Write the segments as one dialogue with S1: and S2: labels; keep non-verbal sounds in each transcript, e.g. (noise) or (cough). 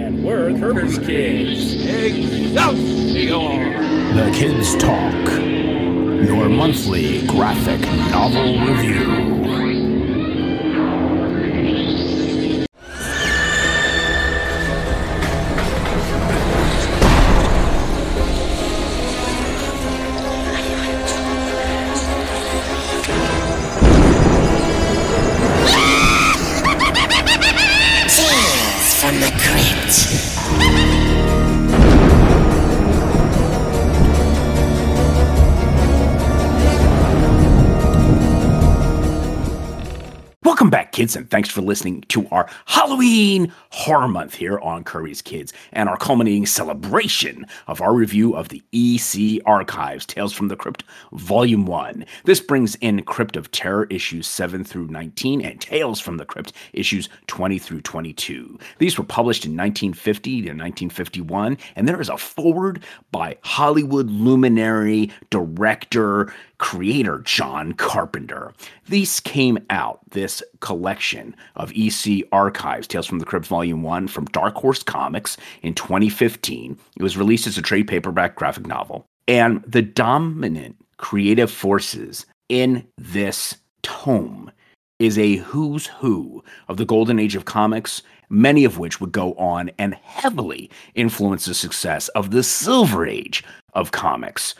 S1: And we're Kirby's Kids.
S2: The Kids Talk, your monthly graphic novel review. Kids, and thanks for listening to our Halloween Horror Month here on Kirby's Kids and our culminating celebration of our review of the EC Archives Tales from the Crypt Volume 1. This brings in Crypt of Terror issues 7 through 19 and Tales from the Crypt issues 20 through 22. These were published in 1950 to 1951, and there is a forward by Hollywood luminary director creator John Carpenter. These came out, this collection of EC Archives, Tales from the Crypt Volume 1 from Dark Horse Comics in 2015. It was released as a trade paperback graphic novel. And the dominant creative forces in this tome is a who's who of the golden age of comics, many of which would go on and heavily influence the success of the silver age of comics.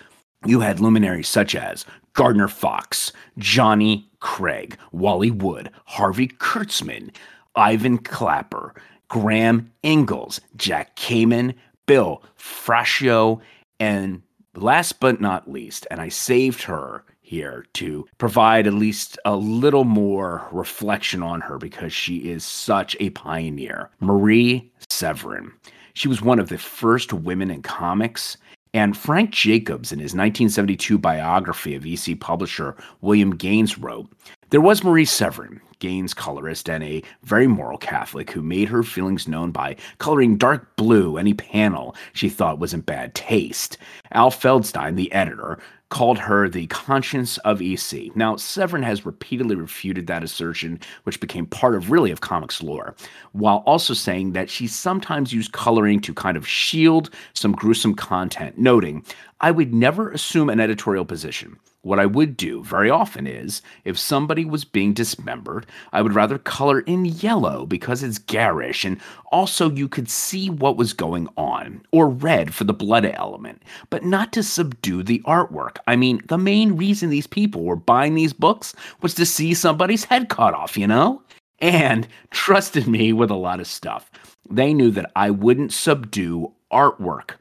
S2: You had luminaries such as Gardner Fox, Johnny Craig, Wally Wood, Harvey Kurtzman, Ivan Klapper, Graham Ingels, Jack Kamen, Bill Frascio, and last but not least, and I saved her here to provide at least a little more reflection on her because she is such a pioneer. Marie Severin. She was one of the first women in comics. And Frank Jacobs, in his 1972 biography of EC publisher William Gaines, wrote There was Marie Severin, Gaines' colorist and a very moral Catholic who made her feelings known by coloring dark blue any panel she thought was in bad taste. Al Feldstein, the editor, called her the conscience of EC. Now, Severin has repeatedly refuted that assertion, which became part of really of comics lore, while also saying that she sometimes used coloring to kind of shield some gruesome content, noting, I would never assume an editorial position. What I would do very often is, if somebody was being dismembered, I would rather color in yellow because it's garish and also you could see what was going on, or red for the blood element, but not to subdue the artwork. I mean, the main reason these people were buying these books was to see somebody's head cut off, you know? And trusted me with a lot of stuff. They knew that I wouldn't subdue artwork.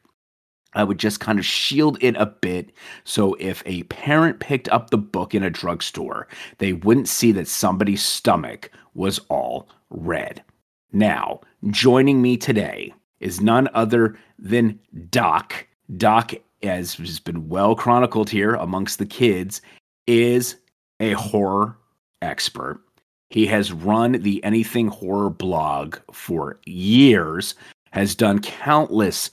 S2: I would just kind of shield it a bit so if a parent picked up the book in a drugstore, they wouldn't see that somebody's stomach was all red. Now, joining me today is none other than Doc. Doc, as has been well chronicled here amongst the kids, is a horror expert. He has run the Anything Horror blog for years, has done countless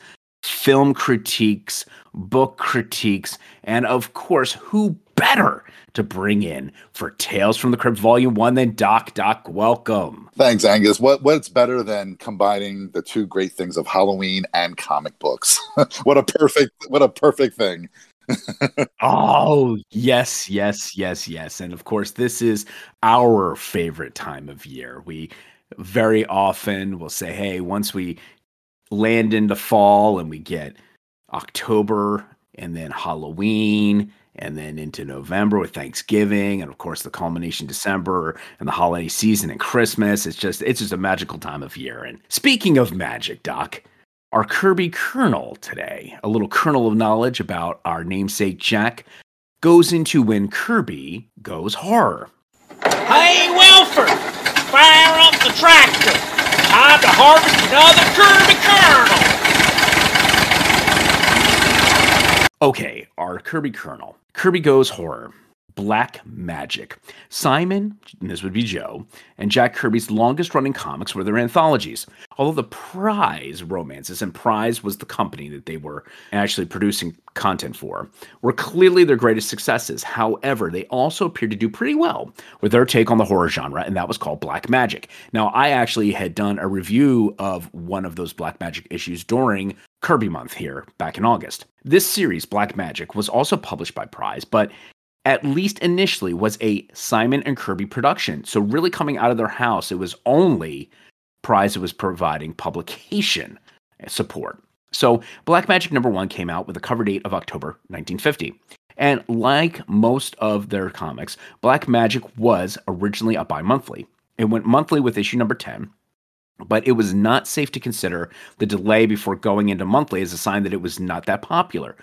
S2: film critiques, book critiques, and of course, who better to bring in for Tales from the Crypt Volume 1 than Doc Doc? Welcome.
S3: Thanks, Angus. What what's better than combining the two great things of Halloween and comic books? (laughs) what a perfect what a perfect thing. (laughs)
S2: oh, yes, yes, yes, yes. And of course, this is our favorite time of year. We very often will say, hey, once we land into fall and we get October and then Halloween and then into November with Thanksgiving and of course the culmination December and the holiday season and Christmas. It's just it's just a magical time of year. And speaking of magic, Doc, our Kirby kernel today, a little kernel of knowledge about our namesake Jack, goes into when Kirby goes horror.
S1: Hey, Wilford! Fire up the tractor! Time to harvest another Kirby!
S2: Okay, our Kirby kernel. Kirby goes horror Black Magic. Simon, and this would be Joe, and Jack Kirby's longest running comics were their anthologies. Although the Prize romances, and Prize was the company that they were actually producing content for, were clearly their greatest successes. However, they also appeared to do pretty well with their take on the horror genre, and that was called Black Magic. Now, I actually had done a review of one of those Black Magic issues during Kirby Month here back in August. This series, Black Magic, was also published by Prize, but at least initially was a Simon and Kirby production. So really coming out of their house, it was only Prize that was providing publication support. So Black Magic number 1 came out with a cover date of October 1950. And like most of their comics, Black Magic was originally a bi-monthly. It went monthly with issue number 10, but it was not safe to consider the delay before going into monthly as a sign that it was not that popular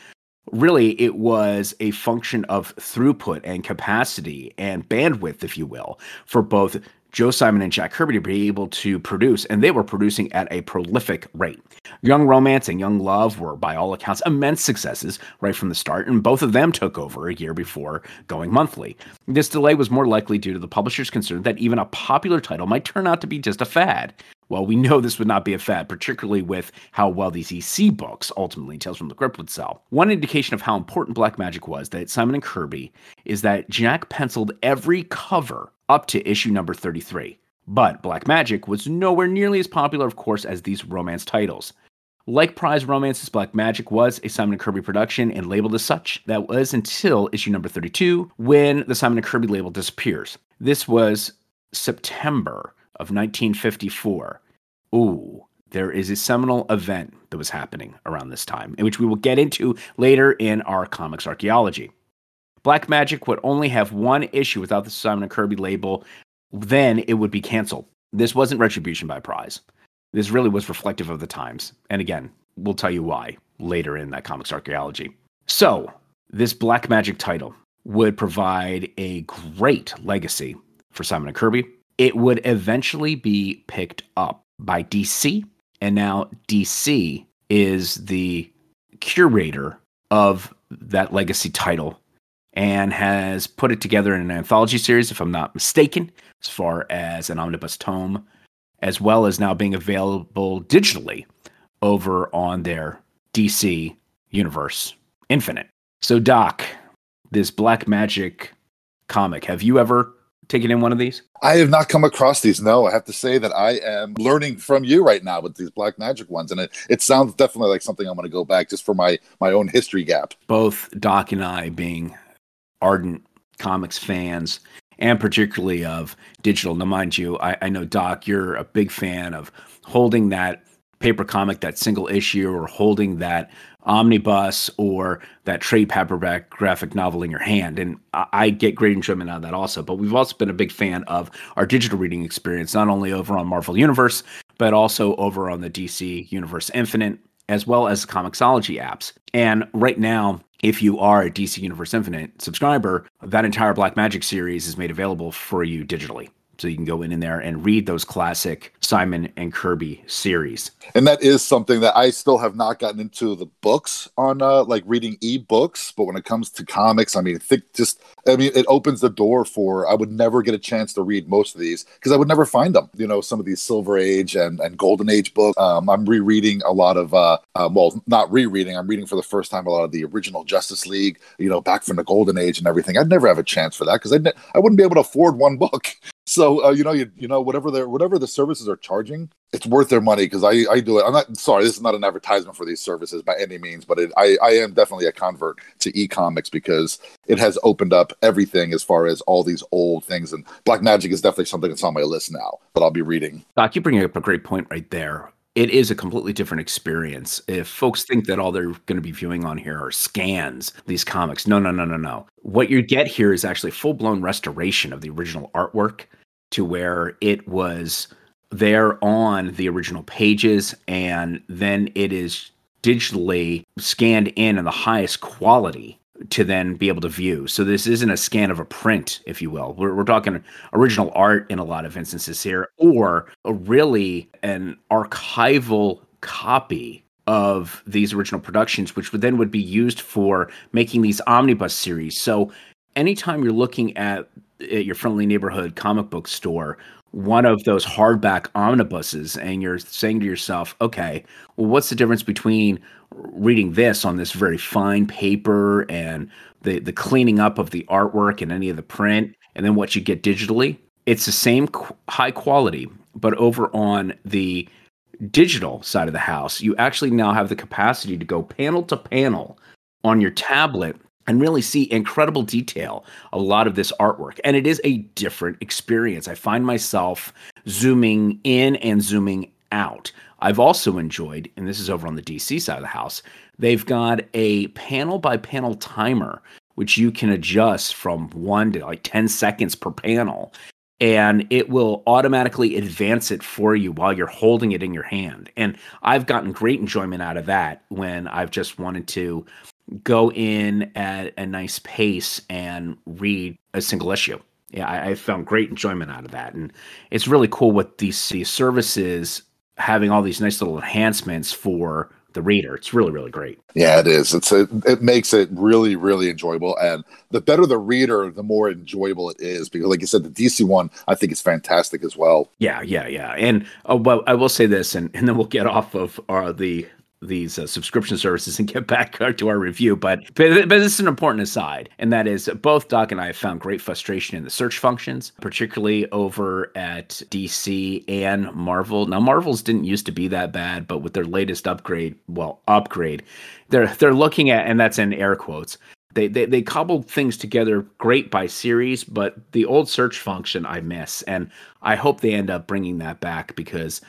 S2: really it was a function of throughput and capacity and bandwidth, if you will, for both Joe Simon and Jack Kirby to be able to produce, and they were producing at a prolific rate. Young Romance and Young Love were, by all accounts, immense successes right from the start, and both of them took over a year before going monthly. This delay was more likely due to the publisher's concern that even a popular title might turn out to be just a fad. Well, we know this would not be a fad, particularly with how well these EC books, ultimately Tales from the Crypt, would sell. One indication of how important Black Magic was that Simon and Kirby is that Jack penciled every cover up to issue number 33. But Black Magic was nowhere nearly as popular, of course, as these romance titles. Like Prize Romances, Black Magic was a Simon and Kirby production and labeled as such. That was until issue number 32, when the Simon and Kirby label disappears. This was September of 1954. Ooh, there is a seminal event that was happening around this time, in which we will get into later in our comics archaeology. Black Magic would only have one issue without the Simon and Kirby label, then it would be canceled. This wasn't retribution by prize. This really was reflective of the times. And again, we'll tell you why later in that comics archaeology. So, this Black Magic title would provide a great legacy for Simon and Kirby it would eventually be picked up by DC. And now DC is the curator of that legacy title and has put it together in an anthology series, if I'm not mistaken, as far as an omnibus tome, as well as now being available digitally over on their DC Universe Infinite. So, Doc, this Black Magic comic, have you ever taken in one of these?
S3: I have not come across these. No, I have to say that I am learning from you right now with these Black Magic ones, and it, it sounds definitely like something I'm going to go back just for my my own history gap.
S2: Both Doc and I being ardent comics fans, and particularly of digital. Now, mind you, I, I know Doc, you're a big fan of holding that paper comic, that single issue, or holding that omnibus or that trade paperback graphic novel in your hand. And I, I, get great enjoyment out of that also. But we've also been a big fan of our digital reading experience, not only over on Marvel Universe, but also over on the DC Universe Infinite, as well as Comixology apps. And right now, if you are a DC Universe Infinite subscriber, that entire Black Magic series is made available for you digitally. So you can go in, in there and read those classic Simon and Kirby series.
S3: And that is something that I still have not gotten into the books on, uh, like reading e-books. But when it comes to comics, I mean, think just, I mean, it opens the door for, I would never get a chance to read most of these because I would never find them. You know, some of these Silver Age and, and Golden Age books. Um, I'm rereading a lot of, uh, uh, well, not rereading, I'm reading for the first time a lot of the original Justice League, you know, back from the Golden Age and everything. I'd never have a chance for that because ne- I wouldn't be able to afford one book. (laughs) So uh, you know, you you know, whatever their whatever the services are charging, it's worth their money because I I do it. I'm not sorry, this is not an advertisement for these services by any means, but it, I I am definitely a convert to e-comics because it has opened up everything as far as all these old things. And Black Magic is definitely something that's on my list now that I'll be reading.
S2: Doc, you bring up a great point right there it is a completely different experience. If folks think that all they're going to be viewing on here are scans, these comics, no, no, no, no, no. What you get here is actually full blown restoration of the original artwork to where it was there on the original pages and then it is digitally scanned in in the highest quality to then be able to view. So this isn't a scan of a print, if you will. We're, we're talking original art in a lot of instances here, or a really an archival copy of these original productions, which would then would be used for making these omnibus series. So anytime you're looking at, at your friendly neighborhood comic book store, one of those hardback omnibuses, and you're saying to yourself, okay, well, what's the difference between reading this on this very fine paper and the the cleaning up of the artwork and any of the print, and then what you get digitally? It's the same qu- high quality, but over on the digital side of the house, you actually now have the capacity to go panel to panel on your tablet and really see incredible detail a lot of this artwork and it is a different experience i find myself zooming in and zooming out i've also enjoyed and this is over on the dc side of the house they've got a panel by panel timer which you can adjust from 1 to like 10 seconds per panel and it will automatically advance it for you while you're holding it in your hand. And I've gotten great enjoyment out of that when I've just wanted to go in at a nice pace and read a single issue. Yeah, I, I found great enjoyment out of that. And it's really cool what these, these services having all these nice little enhancements for the reader. It's really, really great.
S3: Yeah, it is. It's a, it makes it really, really enjoyable. And the better the reader, the more enjoyable it is. Because, like you said, the DC one, I think is fantastic as well.
S2: Yeah, yeah, yeah. And uh, well, I will say this, and, and then we'll get off of uh, the these uh, subscription services and get back (laughs) to our review. But, but but this is an important aside, and that is both Doc and I have found great frustration in the search functions, particularly over at DC and Marvel. Now Marvel's didn't used to be that bad, but with their latest upgrade, well, upgrade, they're they're looking at, and that's in air quotes. They, they they cobbled things together great by series, but the old search function I miss, and I hope they end up bringing that back because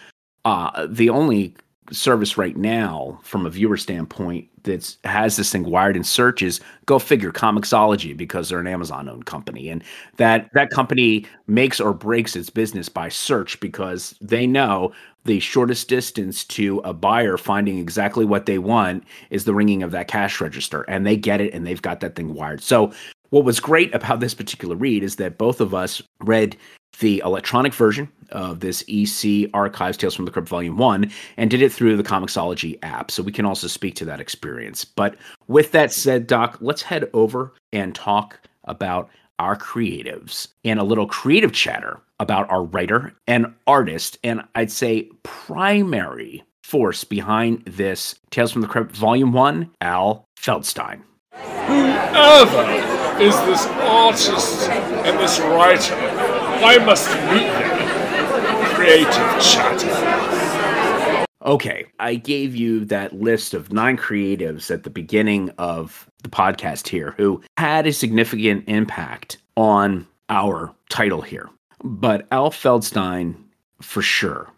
S2: uh, the only service right now from a viewer standpoint that has this thing wired in searches go figure comixology because they're an amazon owned company. And that that company makes or breaks its business by search because they know the shortest distance to a buyer finding exactly what they want is the ringing of that cash register. And they get it and they've got that thing wired. So what was great about this particular read is that both of us read the electronic version of this EC Archives Tales from the Crypt Volume 1 and did it through the Comixology app. So we can also speak to that experience. But with that said, Doc, let's head over and talk about our creatives and a little creative chatter about our writer and artist, and I'd say primary force behind this Tales from the Crypt Volume 1, Al Feldstein.
S4: Whoever is this artist and this writer, I must meet them. Creative chatter.
S2: Okay, I gave you that list of nine creatives at the beginning of the podcast here who had a significant impact on our title here. But Al Feldstein, for sure,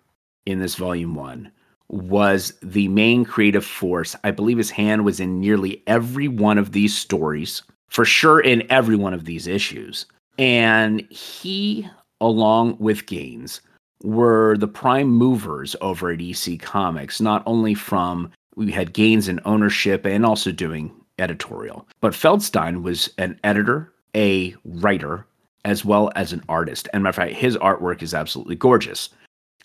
S2: in this volume one, was the main creative force. I believe his hand was in nearly every one of these stories, for sure, in every one of these issues. And he, along with Gaines, were the prime movers over at EC Comics, not only from we had Gaines in ownership and also doing editorial, but Feldstein was an editor, a writer, as well as an artist. And matter of fact, his artwork is absolutely gorgeous.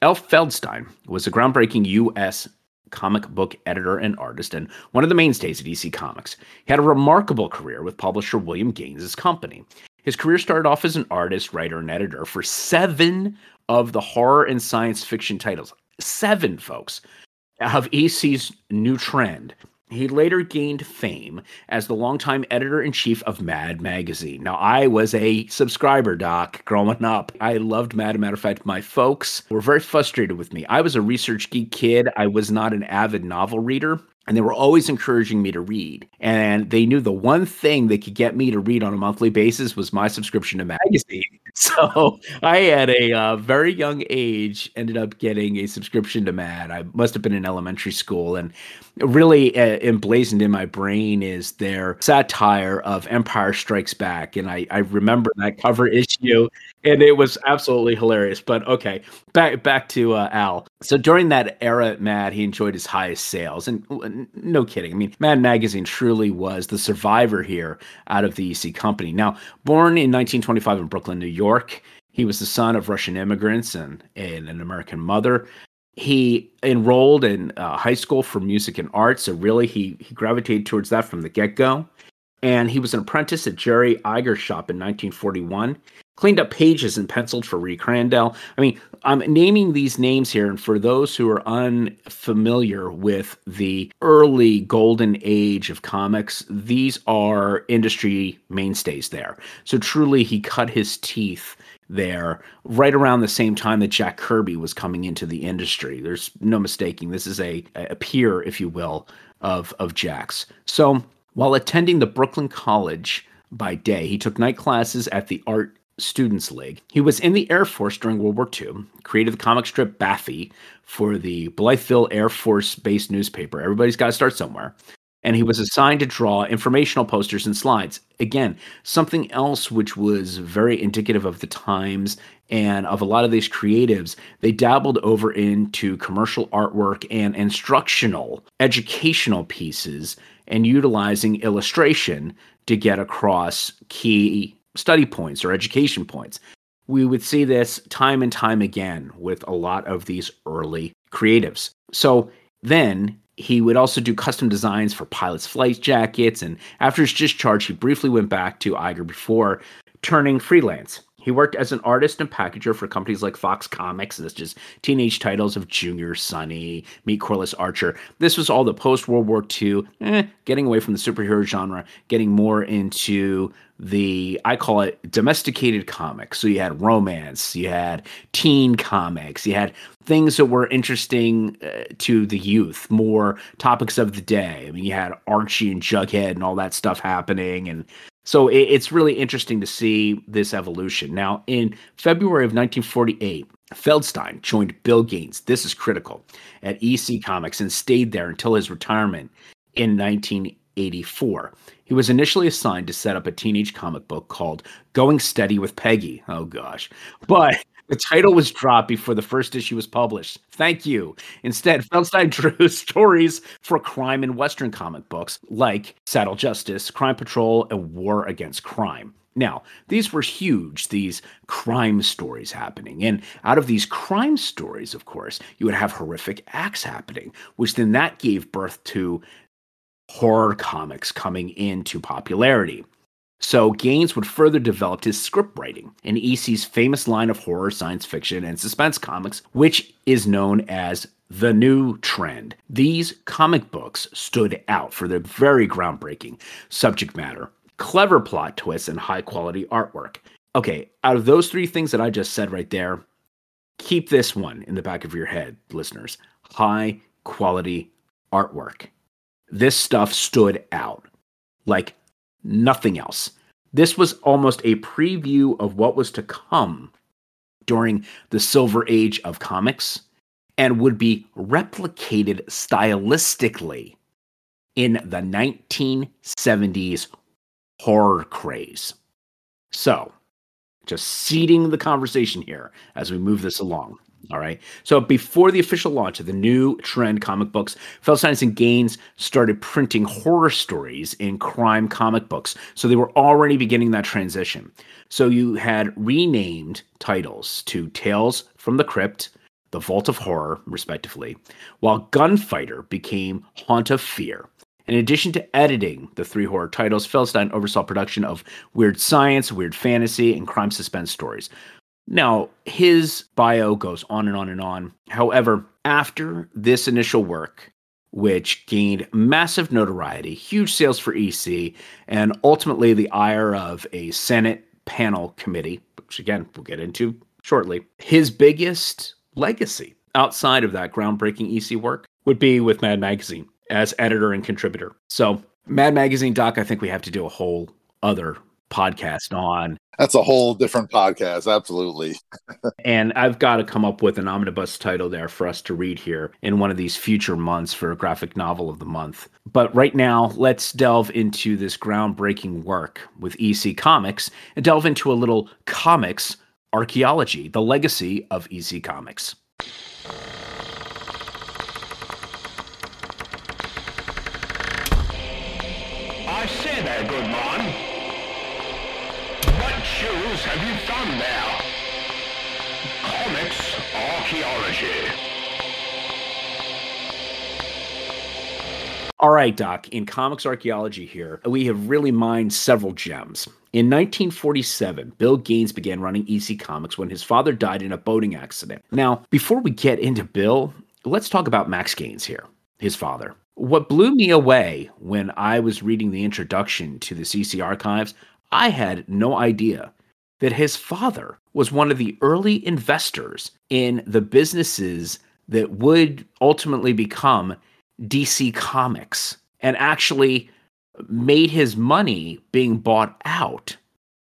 S2: Al Feldstein was a groundbreaking U.S. comic book editor and artist, and one of the mainstays at DC Comics. He had a remarkable career with publisher William Gaines' company. His career started off as an artist, writer, and editor for seven of the horror and science fiction titles. Seven, folks, of EC's new trend. He later gained fame as the longtime editor in chief of Mad Magazine. Now, I was a subscriber, Doc, growing up. I loved Mad. Matter of fact, my folks were very frustrated with me. I was a research geek kid, I was not an avid novel reader and they were always encouraging me to read. And they knew the one thing they could get me to read on a monthly basis was my subscription to magazine. (laughs) So I, at a uh, very young age, ended up getting a subscription to Mad. I must have been in elementary school, and really uh, emblazoned in my brain is their satire of Empire Strikes Back. And I, I remember that cover issue, and it was absolutely hilarious. But okay, back back to uh, Al. So during that era at Mad, he enjoyed his highest sales, and no kidding. I mean, Mad Magazine truly was the survivor here out of the EC company. Now, born in 1925 in Brooklyn, New York, he was the son of Russian immigrants and, and an American mother. He enrolled in uh, high school for music and art, so really he he gravitated towards that from the get go. and he was an apprentice at Jerry Iger's shop in 1941. Cleaned up pages and penciled for Reed Crandall. I mean, I'm naming these names here, and for those who are unfamiliar with the early golden age of comics, these are industry mainstays there. So truly, he cut his teeth there right around the same time that Jack Kirby was coming into the industry. There's no mistaking this is a, a peer, if you will, of of Jack's. So while attending the Brooklyn College by day, he took night classes at the Art Students League. He was in the Air Force during World War II, created the comic strip Baffy for the Blytheville Air Force Base newspaper. Everybody's got to start somewhere. And he was assigned to draw informational posters and slides. Again, something else which was very indicative of the times and of a lot of these creatives. They dabbled over into commercial artwork and instructional, educational pieces and utilizing illustration to get across key study points or education points. We would see this time and time again with a lot of these early creatives. So then he would also do custom designs for pilots' flight jackets. And after his discharge, he briefly went back to Iger before turning freelance. He worked as an artist and packager for companies like Fox Comics, and this just teenage titles of Junior Sonny, Meet Corliss Archer. This was all the post World War II, eh, getting away from the superhero genre, getting more into the I call it domesticated comics. So you had romance, you had teen comics, you had things that were interesting uh, to the youth, more topics of the day. I mean, you had Archie and Jughead and all that stuff happening, and so it, it's really interesting to see this evolution. Now, in February of 1948, Feldstein joined Bill Gaines. This is critical at EC Comics and stayed there until his retirement in 1984. He was initially assigned to set up a teenage comic book called Going Steady with Peggy. Oh gosh. But the title was dropped before the first issue was published. Thank you. Instead, Feldstein (laughs) drew stories for crime and Western comic books like Saddle Justice, Crime Patrol, and War Against Crime. Now, these were huge, these crime stories happening. And out of these crime stories, of course, you would have horrific acts happening, which then that gave birth to horror comics coming into popularity. So Gaines would further develop his script writing in EC's famous line of horror, science fiction, and suspense comics, which is known as the new trend. These comic books stood out for their very groundbreaking subject matter, clever plot twists, and high quality artwork. Okay, out of those three things that I just said right there, keep this one in the back of your head, listeners. High quality artwork. This stuff stood out like nothing else. This was almost a preview of what was to come during the silver age of comics and would be replicated stylistically in the 1970s horror craze. So, just seeding the conversation here as we move this along. All right. So before the official launch of the new trend comic books, Feldstein and Gaines started printing horror stories in crime comic books. So they were already beginning that transition. So you had renamed titles to Tales from the Crypt, The Vault of Horror, respectively, while Gunfighter became Haunt of Fear. In addition to editing the three horror titles, Feldstein oversaw production of weird science, weird fantasy, and crime suspense stories. Now, his bio goes on and on and on. However, after this initial work, which gained massive notoriety, huge sales for EC, and ultimately the ire of a Senate panel committee, which again we'll get into shortly, his biggest legacy outside of that groundbreaking EC work would be with Mad Magazine as editor and contributor. So, Mad Magazine Doc, I think we have to do a whole other podcast on.
S3: That's a whole different podcast, absolutely.
S2: and I've got to come up with an omnibus title there for us to read here in one of these future months for a graphic novel of the month. But right now, let's delve into this groundbreaking work with EC Comics and delve into a little comics archaeology, the legacy of EC Comics.
S5: There? Comics archaeology.
S2: All right, Doc, in comics archaeology here, we have really mined several gems. In 1947, Bill Gaines began running EC Comics when his father died in a boating accident. Now, before we get into Bill, let's talk about Max Gaines here, his father. What blew me away when I was reading the introduction to the EC archives, I had no idea that his father was one of the early investors in the businesses that would ultimately become DC Comics and actually made his money being bought out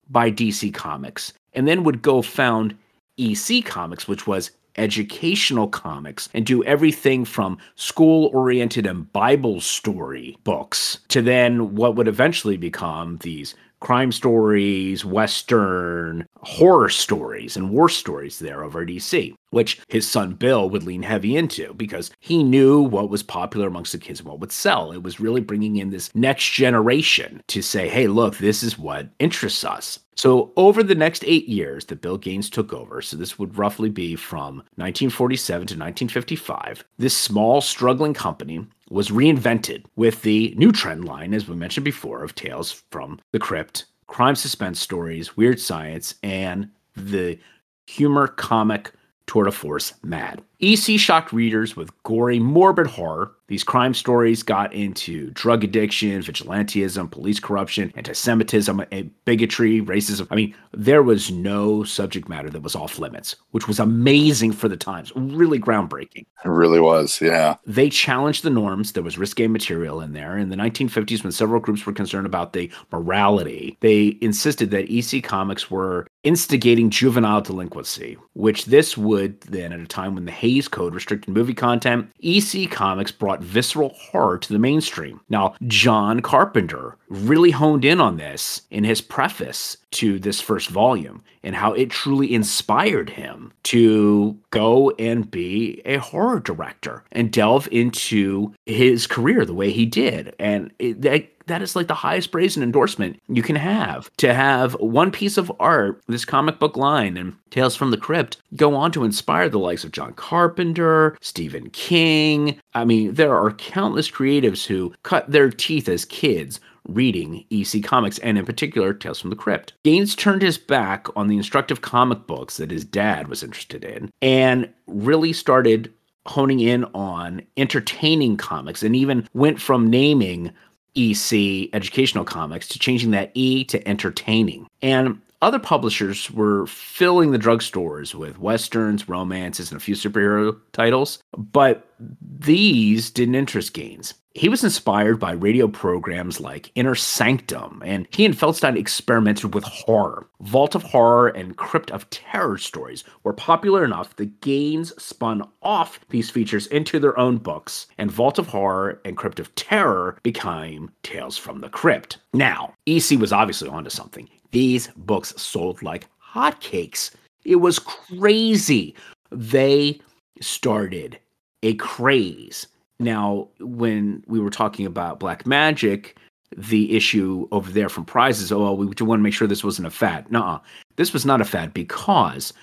S2: by DC Comics and then would go found EC Comics, which was educational comics and do everything from school oriented and Bible story books to then what would eventually become these crime stories, Western horror stories, and war stories there over DC, which his son Bill would lean heavy into because he knew what was popular amongst the kids and what would sell. It was really bringing in this next generation to say, hey, look, this is what interests us. So, over the next eight years that Bill Gaines took over, so this would roughly be from 1947 to 1955, this small, struggling company was reinvented with the new trend line, as we mentioned before, of Tales from the Crypt, crime suspense stories, weird science, and the humor comic tour de force mad. EC shocked readers with gory, morbid horror. These crime stories got into drug addiction, vigilantism, police corruption, anti Semitism, eh, bigotry, racism. I mean, there was no subject matter that was off limits, which was amazing for the times, really groundbreaking.
S3: It really was, yeah.
S2: They challenged the norms. There was risque material in there. In the 1950s, when several groups were concerned about the morality, they insisted that EC comics were instigating juvenile delinquency, which this would then, at a time when the Hays Code restricted movie content, EC Comics brought visceral horror to the mainstream. Now, John Carpenter really honed in on this in his preface to this first volume and how it truly inspired him to go and be a horror director and delve into his career the way he did. And it, that that is like the highest praise and endorsement you can have. To have one piece of art, this comic book line and Tales from the Crypt, go on to inspire the likes of John Carpenter, Stephen King. I mean, there are countless creatives who cut their teeth as kids reading EC Comics, and in particular, Tales from the Crypt. Gaines turned his back on the instructive comic books that his dad was interested in and really started honing in on entertaining comics and even went from naming EC educational comics to changing that E to entertaining. And other publishers were filling the drugstores with westerns, romances, and a few superhero titles, but these didn't interest Gaines. He was inspired by radio programs like Inner Sanctum, and he and Feldstein experimented with horror. Vault of Horror and Crypt of Terror stories were popular enough that Gaines spun off these features into their own books, and Vault of Horror and Crypt of Terror became Tales from the Crypt. Now, EC was obviously onto something. These books sold like hotcakes. It was crazy. They started a craze now, when we were talking about Black Magic, the issue over there from prizes, oh, we do want to make sure this wasn't a fad. Nuh this was not a fad because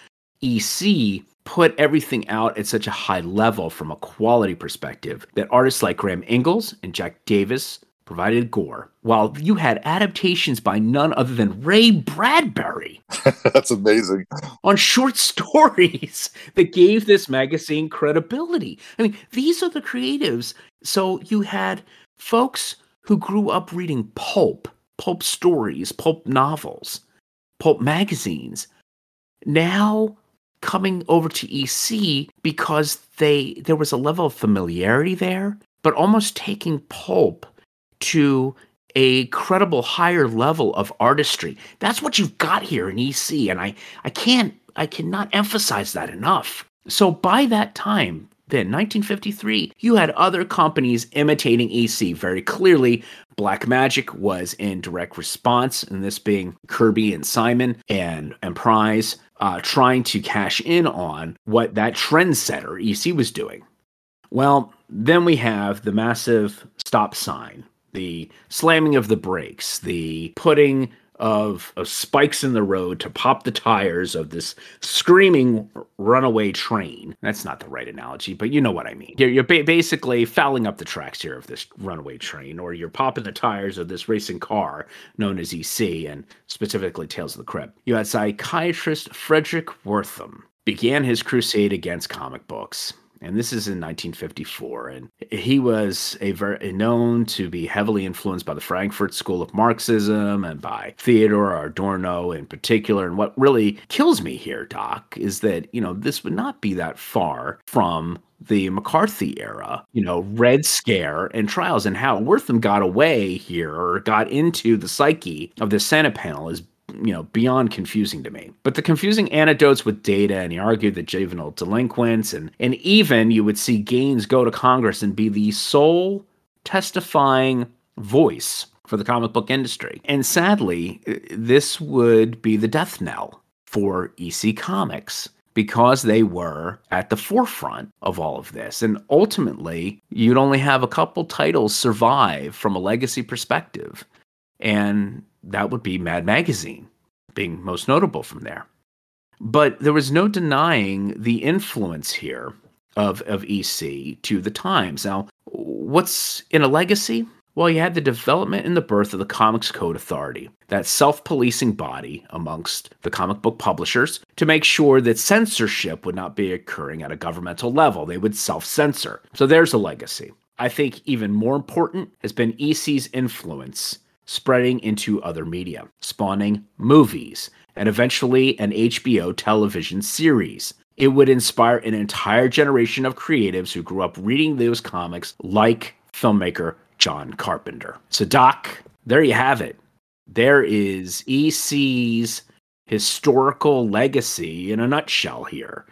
S2: EC put everything out at such a high level from a quality perspective that artists like Graham Ingels and Jack Davis provided gore, while you had adaptations by none other than Ray Bradbury. (laughs)
S3: That's amazing.
S2: On short (laughs) stories that gave this magazine credibility. I mean, these are the creatives. So you had folks who grew up reading pulp, pulp stories, pulp novels, pulp magazines, now coming over to EC because they there was a level of familiarity there, but almost taking pulp to a credible higher level of artistry. That's what you've got here in EC and I I can't I cannot emphasize that enough. So by that time, then 1953, you had other companies imitating EC very clearly. Black Magic was in direct response, and this being Kirby and Simon and Emprise, uh, trying to cash in on what that trendsetter EC was doing. Well, then we have the massive stop sign the slamming of the brakes, the putting of, of spikes in the road to pop the tires of this screaming runaway train. That's not the right analogy, but you know what I mean. You're, you're ba- basically fouling up the tracks here of this runaway train, or you're popping the tires of this racing car known as EC and specifically Tales of the Crypt. You had psychiatrist Fredric Wertham began his crusade against comic books and this is in 1954. And he was a very known to be heavily influenced by the Frankfurt School of Marxism and by Theodore Adorno in particular. And what really kills me here, Doc, is that you know this would not be that far from the McCarthy era, you know, Red Scare and trials, and how Wertham got away here or got into the psyche of the Senate panel is you know, beyond confusing to me. But the confusing anecdotes with data, and he argued that juvenile delinquents, and and even you would see Gaines go to Congress and be the sole testifying voice for the comic book industry. And sadly, this would be the death knell for EC Comics because they were at the forefront of all of this. And ultimately, you'd only have a couple titles survive from a legacy perspective. And that would be Mad Magazine, being most notable from there. But there was no denying the influence here of, of EC to the Times. Now, what's in a legacy? Well, you had the development and the birth of the Comics Code Authority, that self policing body amongst the comic book publishers to make sure that censorship would not be occurring at a governmental level. They would self censor. So there's a legacy. I think even more important has been EC's influence spreading into other media, spawning movies, and eventually an HBO television series. It would inspire an entire generation of creatives who grew up reading those comics, like filmmaker John Carpenter. So, Doc, there you have it. There is EC's historical legacy in a nutshell here.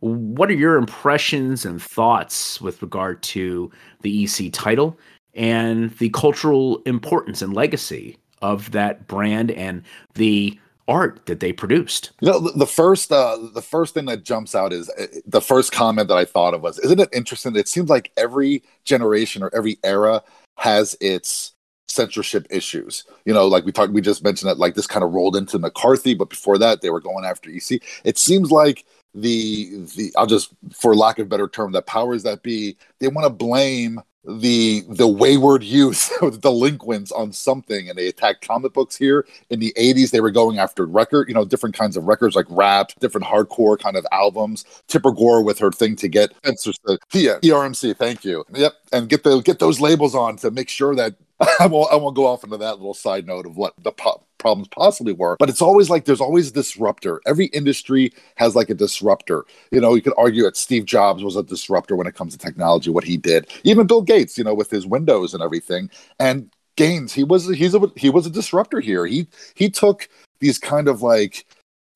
S2: What are your impressions and thoughts with regard to the EC title and the cultural importance and legacy of that brand and the art that they produced.
S3: You know, the, the first uh, the first thing that jumps out is uh, the first comment that I thought of was, isn't it interesting? It seems like every generation or every era has its censorship issues. You know, like we talked, we just mentioned that like this kind of rolled into McCarthy, but before that they were going after EC. It seems like the the I'll just for lack of better term, that powers that be, they want to blame the the wayward youth (laughs) the delinquents on something and they attacked comic books here in the 80s they were going after record you know different kinds of records like rap different hardcore kind of albums. Tipper Gore with her thing to get yeah PMRC thank you. Yep and get the get those labels on to make sure that (laughs) I won't, I won't go off into that little side note of what the pop problems possibly were. But it's always like there's always a disruptor. Every industry has like a disruptor. You know, you could argue that Steve Jobs was a disruptor when it comes to technology, what he did. Even Bill Gates, you know, with his Windows and everything. And Gaines, he was he's a he was a disruptor here. He he took these kind of like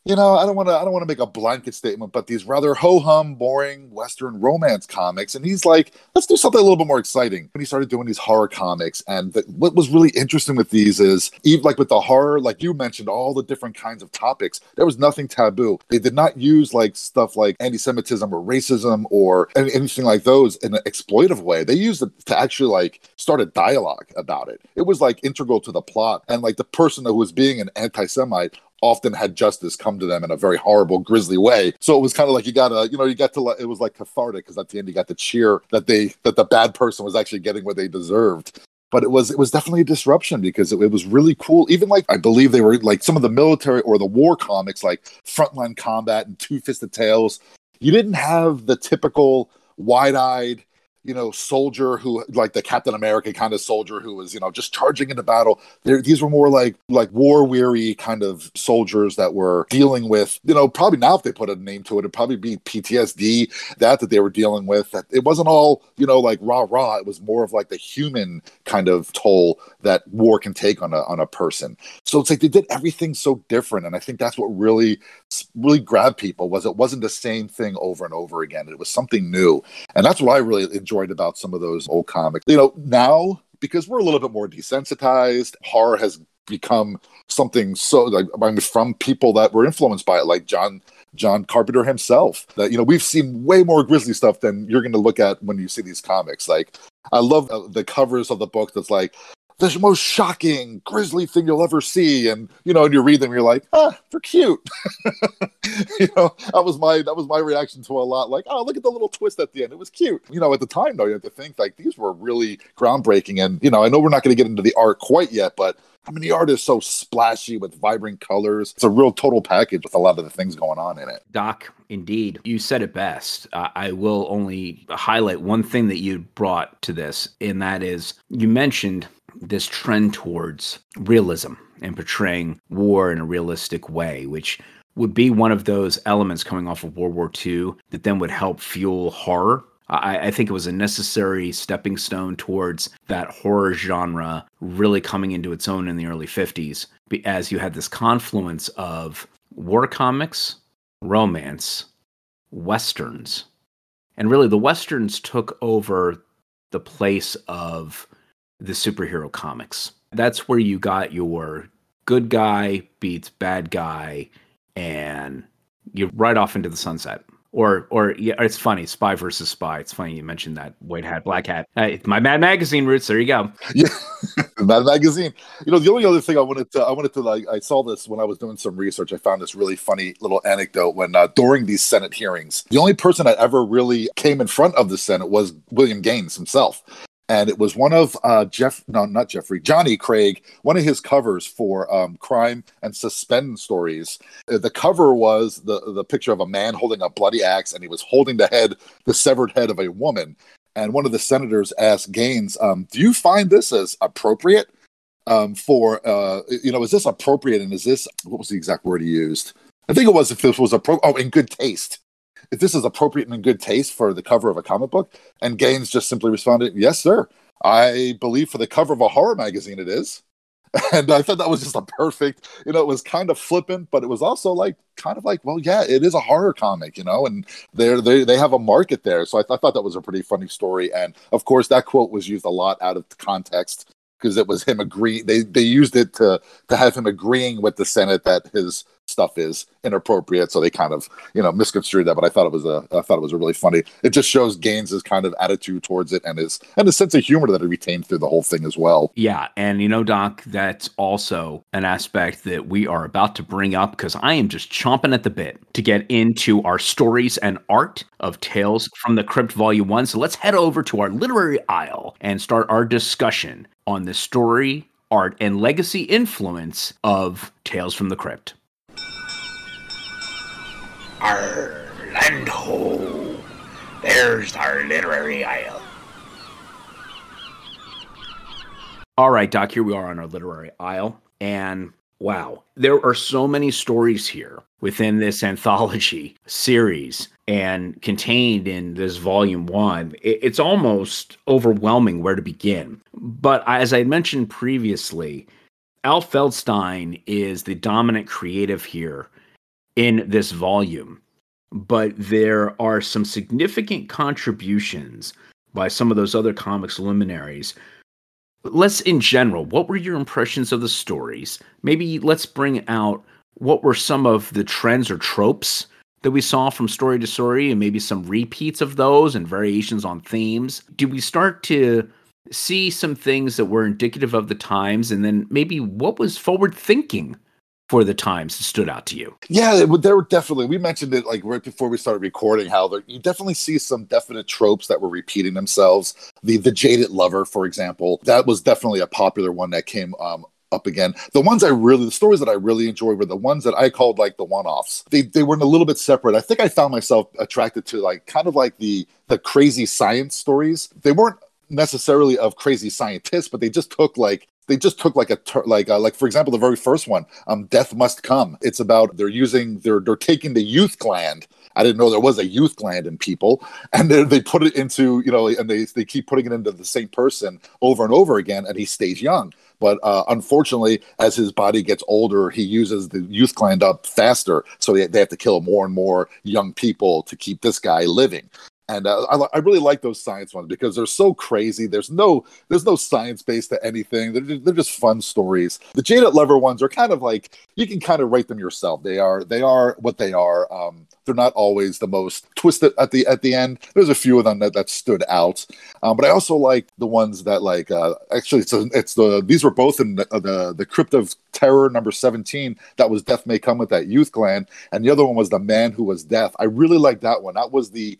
S3: you know, I don't want to I don't want to make a blanket statement, but these rather ho hum, boring Western romance comics, and he's like, let's do something a little bit more exciting. And he started doing these horror comics, and the, what was really interesting with these is, even like with the horror, like you mentioned, all the different kinds of topics, there was nothing taboo. They did not use like stuff like anti-Semitism or racism or anything like those in an exploitive way. They used it to actually like start a dialogue about it. It was like integral to the plot, and like the person who was being an anti-Semite often had justice come to them in a very horrible, grisly way. So it was kind of like you gotta, you know, you got to, it was like cathartic because at the end you got to cheer that they, that the bad person was actually getting what they deserved. But it was, it was definitely a disruption because it, it was really cool. Even like, I believe they were like some of the military or the war comics, like Frontline Combat and Two Fisted Tales. You didn't have the typical wide eyed, you know, soldier who like the Captain America kind of soldier who was, you know, just charging into battle. They're, these were more like like war weary kind of soldiers that were dealing with, you know, probably now if they put a name to it, it'd probably be PTSD, that that they were dealing with. That it wasn't all, you know, like rah rah. It was more of like the human kind of toll that war can take on a on a person. So it's like they did everything so different. And I think that's what really really grabbed people was it wasn't the same thing over and over again. It was something new. And that's what I really enjoyed about some of those old comics. You know, now because we're a little bit more desensitized, horror has become something so like I mean, from people that were influenced by it, like John John Carpenter himself. That you know we've seen way more grisly stuff than you're going to look at when you see these comics. Like I love uh, the covers of the book that's like the most shocking, grisly thing you'll ever see. And you know, and you read them, you're like, ah, they're cute. (laughs) you know, that was my that was my reaction to a lot. Like, oh, look at the little twist at the end. It was cute. You know, at the time though, you have to think like these were really groundbreaking. And you know, I know we're not going to get into the art quite yet, but I mean, the art is so splashy with vibrant colors. It's a real total package with a lot of the things going on in it.
S2: Doc, indeed. You said it best. Uh, I will only highlight one thing that you brought to this, and that is you mentioned this trend towards realism and portraying war in a realistic way, which would be one of those elements coming off of World War II that then would help fuel horror. I, I, think it was a necessary stepping stone towards that horror genre really coming into its own in the early 50s, as you had this confluence of war comics, romance, westerns. And really, the westerns took over the place of the superhero comics. That's where you got your good guy beats bad guy and you're right off into the sunset. Or, or yeah, it's funny. Spy versus spy. It's funny you mentioned that white hat, black hat. My Mad Magazine roots. There you go. (laughs)
S3: Yeah, Mad Magazine. You know, the only other thing I wanted to, I wanted to like, I saw this when I was doing some research. I found this really funny little anecdote when uh, during these Senate hearings, the only person that ever really came in front of the Senate was William Gaines himself and it was one of uh, Jeff, no, not Jeffrey, Johnny Craig, one of his covers for um, crime and suspense stories. Uh, the cover was the the picture of a man holding a bloody axe, and he was holding the head, the severed head of a woman. And one of the senators asked Gaines, um, "Do you find this as appropriate um, for, uh, you know, is this appropriate? And is this what was the exact word he used? I think it was if this was appro- oh, in good taste." If this is appropriate and in good taste for the cover of a comic book. And Gaines just simply responded, Yes, sir. I believe for the cover of a horror magazine it is. (laughs) And I thought that was just a perfect, you know, it was kind of flippant, but it was also like kind of like, well, yeah, it is a horror comic, you know, and they're they they have a market there. So I, th- I thought that was a pretty funny story. And of course, that quote was used a lot out of context because it was him agree they they used it to to have him agreeing with the Senate that his stuff is inappropriate. So they kind of, you know, misconstrued that. But I thought it was a, I thought it was a really funny. It just shows Gaines's kind of attitude towards it and his and the sense of humor that he retained through the whole thing as well.
S2: Yeah, and you know, Doc, that's also an aspect that we are about to bring up because I am just chomping at the bit to get into our stories and art of Tales from the Crypt Volume One. So let's head over to our literary aisle and start our discussion on the story art and legacy influence of Tales from the Crypt.
S1: Orlando. There's our literary aisle.
S2: All right, Doc, here we are on our literary aisle. And wow, there are so many stories here within this anthology series and contained in this volume one. It's almost overwhelming where to begin. But as I mentioned previously, Al Feldstein is the dominant creative here in this volume, but there are some significant contributions by some of those other comics luminaries. Let's, in general, what were your impressions of the stories? Maybe let's bring out what were some of the trends or tropes that we saw from story to story, and maybe some repeats of those and variations on themes. Do we start to see some things that were indicative of the times, and then maybe what was forward thinking for the times stood out to you?
S3: Yeah, there were definitely. We mentioned it like right before we started recording how there, you definitely see some definite tropes that were repeating themselves. The the jaded lover, for example, that was definitely a popular one that came um, up again. The ones I really, the stories that I really enjoyed were the ones that I called like the one-offs. They they were a little bit separate. I think I found myself attracted to like kind of like the the crazy science stories. They weren't necessarily of crazy scientists, but they just took like they just took like a ter- like uh, like for example the very first one um death must come. It's about they're using they're they're taking the youth gland. I didn't know there was a youth gland in people. And they, put it into you know and they they keep putting it into the same person over and over again and he stays young. But uh, unfortunately as his body gets older he uses the youth gland up faster. So they, they have to kill more and more young people to keep this guy living and uh, I, I really like those science ones because they're so crazy. There's no there's no science base to anything. They're just, they're just fun stories. The Jaded Lover ones are kind of like you can kind of write them yourself. They are they are what they are. Um, they're not always the most twisted at the at the end. There's a few of them that, that stood out, um, but I also like the ones that like uh, actually it's a, it's the these were both in the, the the Crypt of Terror number seventeen. That was Death May Come with that youth gland, and the other one was the Man Who Was Death. I really like that one. That was the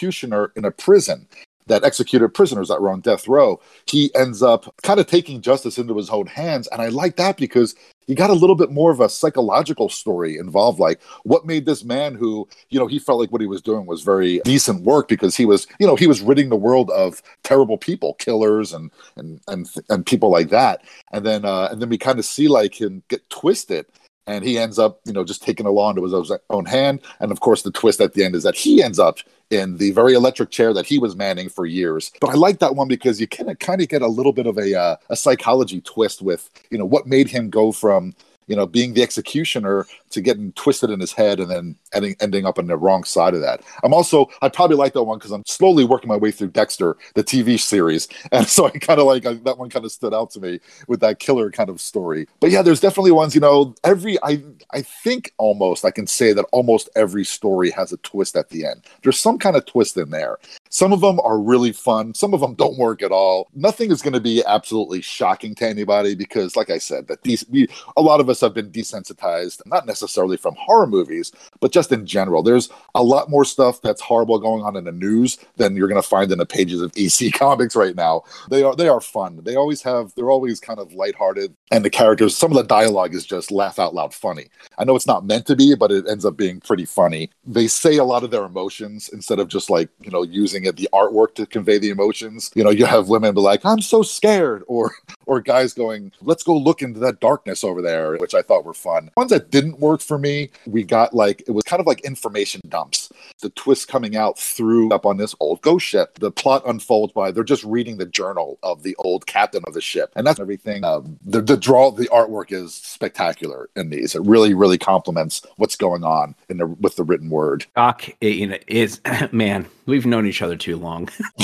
S3: executioner in a prison that executed prisoners that were on death row. He ends up kind of taking justice into his own hands, and I like that because you got a little bit more of a psychological story involved. Like, what made this man who, you know, he felt like what he was doing was very decent work because he was, you know, he was ridding the world of terrible people, killers, and and and and people like that. And then uh, and then we kind of see like him get twisted and he ends up, you know, just taking the law into his own hand. And of course, the twist at the end is that he ends up in the very electric chair that he was manning for years. But I like that one because you can kind of get a little bit of a uh, a psychology twist with, you know, what made him go from you know, being the executioner to getting twisted in his head and then ending, ending up on the wrong side of that. I'm also, I probably like that one because I'm slowly working my way through Dexter, the TV series. (laughs) And so I kind of like I, that one kind of stood out to me with that killer kind of story. But yeah, there's definitely ones, you know, every, I, I think almost I can say that almost every story has a twist at the end. There's some kind of twist in there. Some of them are really fun. Some of them don't work at all. Nothing is going to be absolutely shocking to anybody because, like I said, that these we, a lot of us have been desensitized, not necessarily from horror movies, but just in general. There's a lot more stuff that's horrible going on in the news than you're going to find in the pages of EC (laughs) Comics right now. They are they are fun. They always have. They're always kind of lighthearted, and the characters. Some of the dialogue is just laugh out loud funny. I know it's not meant to be, but it ends up being pretty funny. They say a lot of their emotions instead of just like you know using using it, the artwork to convey the emotions. You know, you have women be like, "I'm so scared," or or guys going, "Let's go look into that darkness over there," which I thought were fun. Ones that didn't work for me, we got like it was kind of like information dumps. The twist coming out through up on this old ghost ship. The plot unfolds by they're just reading the journal of the old captain of the ship, and that's everything. Um, the, the draw, the artwork is spectacular in these. It really, really complements what's going on in the with the written word.
S2: Doc, you know, is (clears throat) man, we've known each other too long. (laughs) (laughs)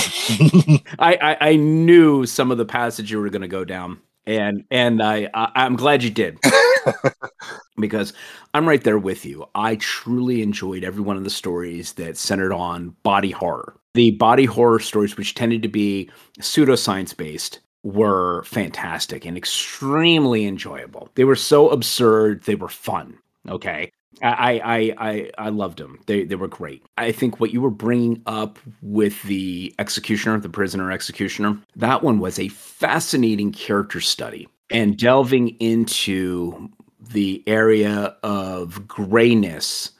S2: I, I, I knew some of the passage you were going to go down, and and I, I I'm glad you did (laughs) because I'm right there with you. I truly enjoyed every one of the stories that centered on body horror. The body horror stories, which tended to be pseudoscience based, were fantastic and extremely enjoyable. They were so absurd, they were fun. Okay. I I I I loved them. They they were great. I think what you were bringing up with the executioner, the prisoner executioner, that one was a fascinating character study and delving into the area of grayness,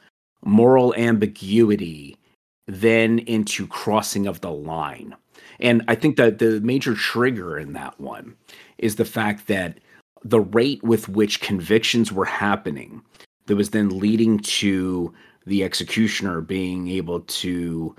S2: moral ambiguity, then into crossing of the line. And I think that the major trigger in that one is the fact that the rate with which convictions were happening that was then leading to the executioner being able to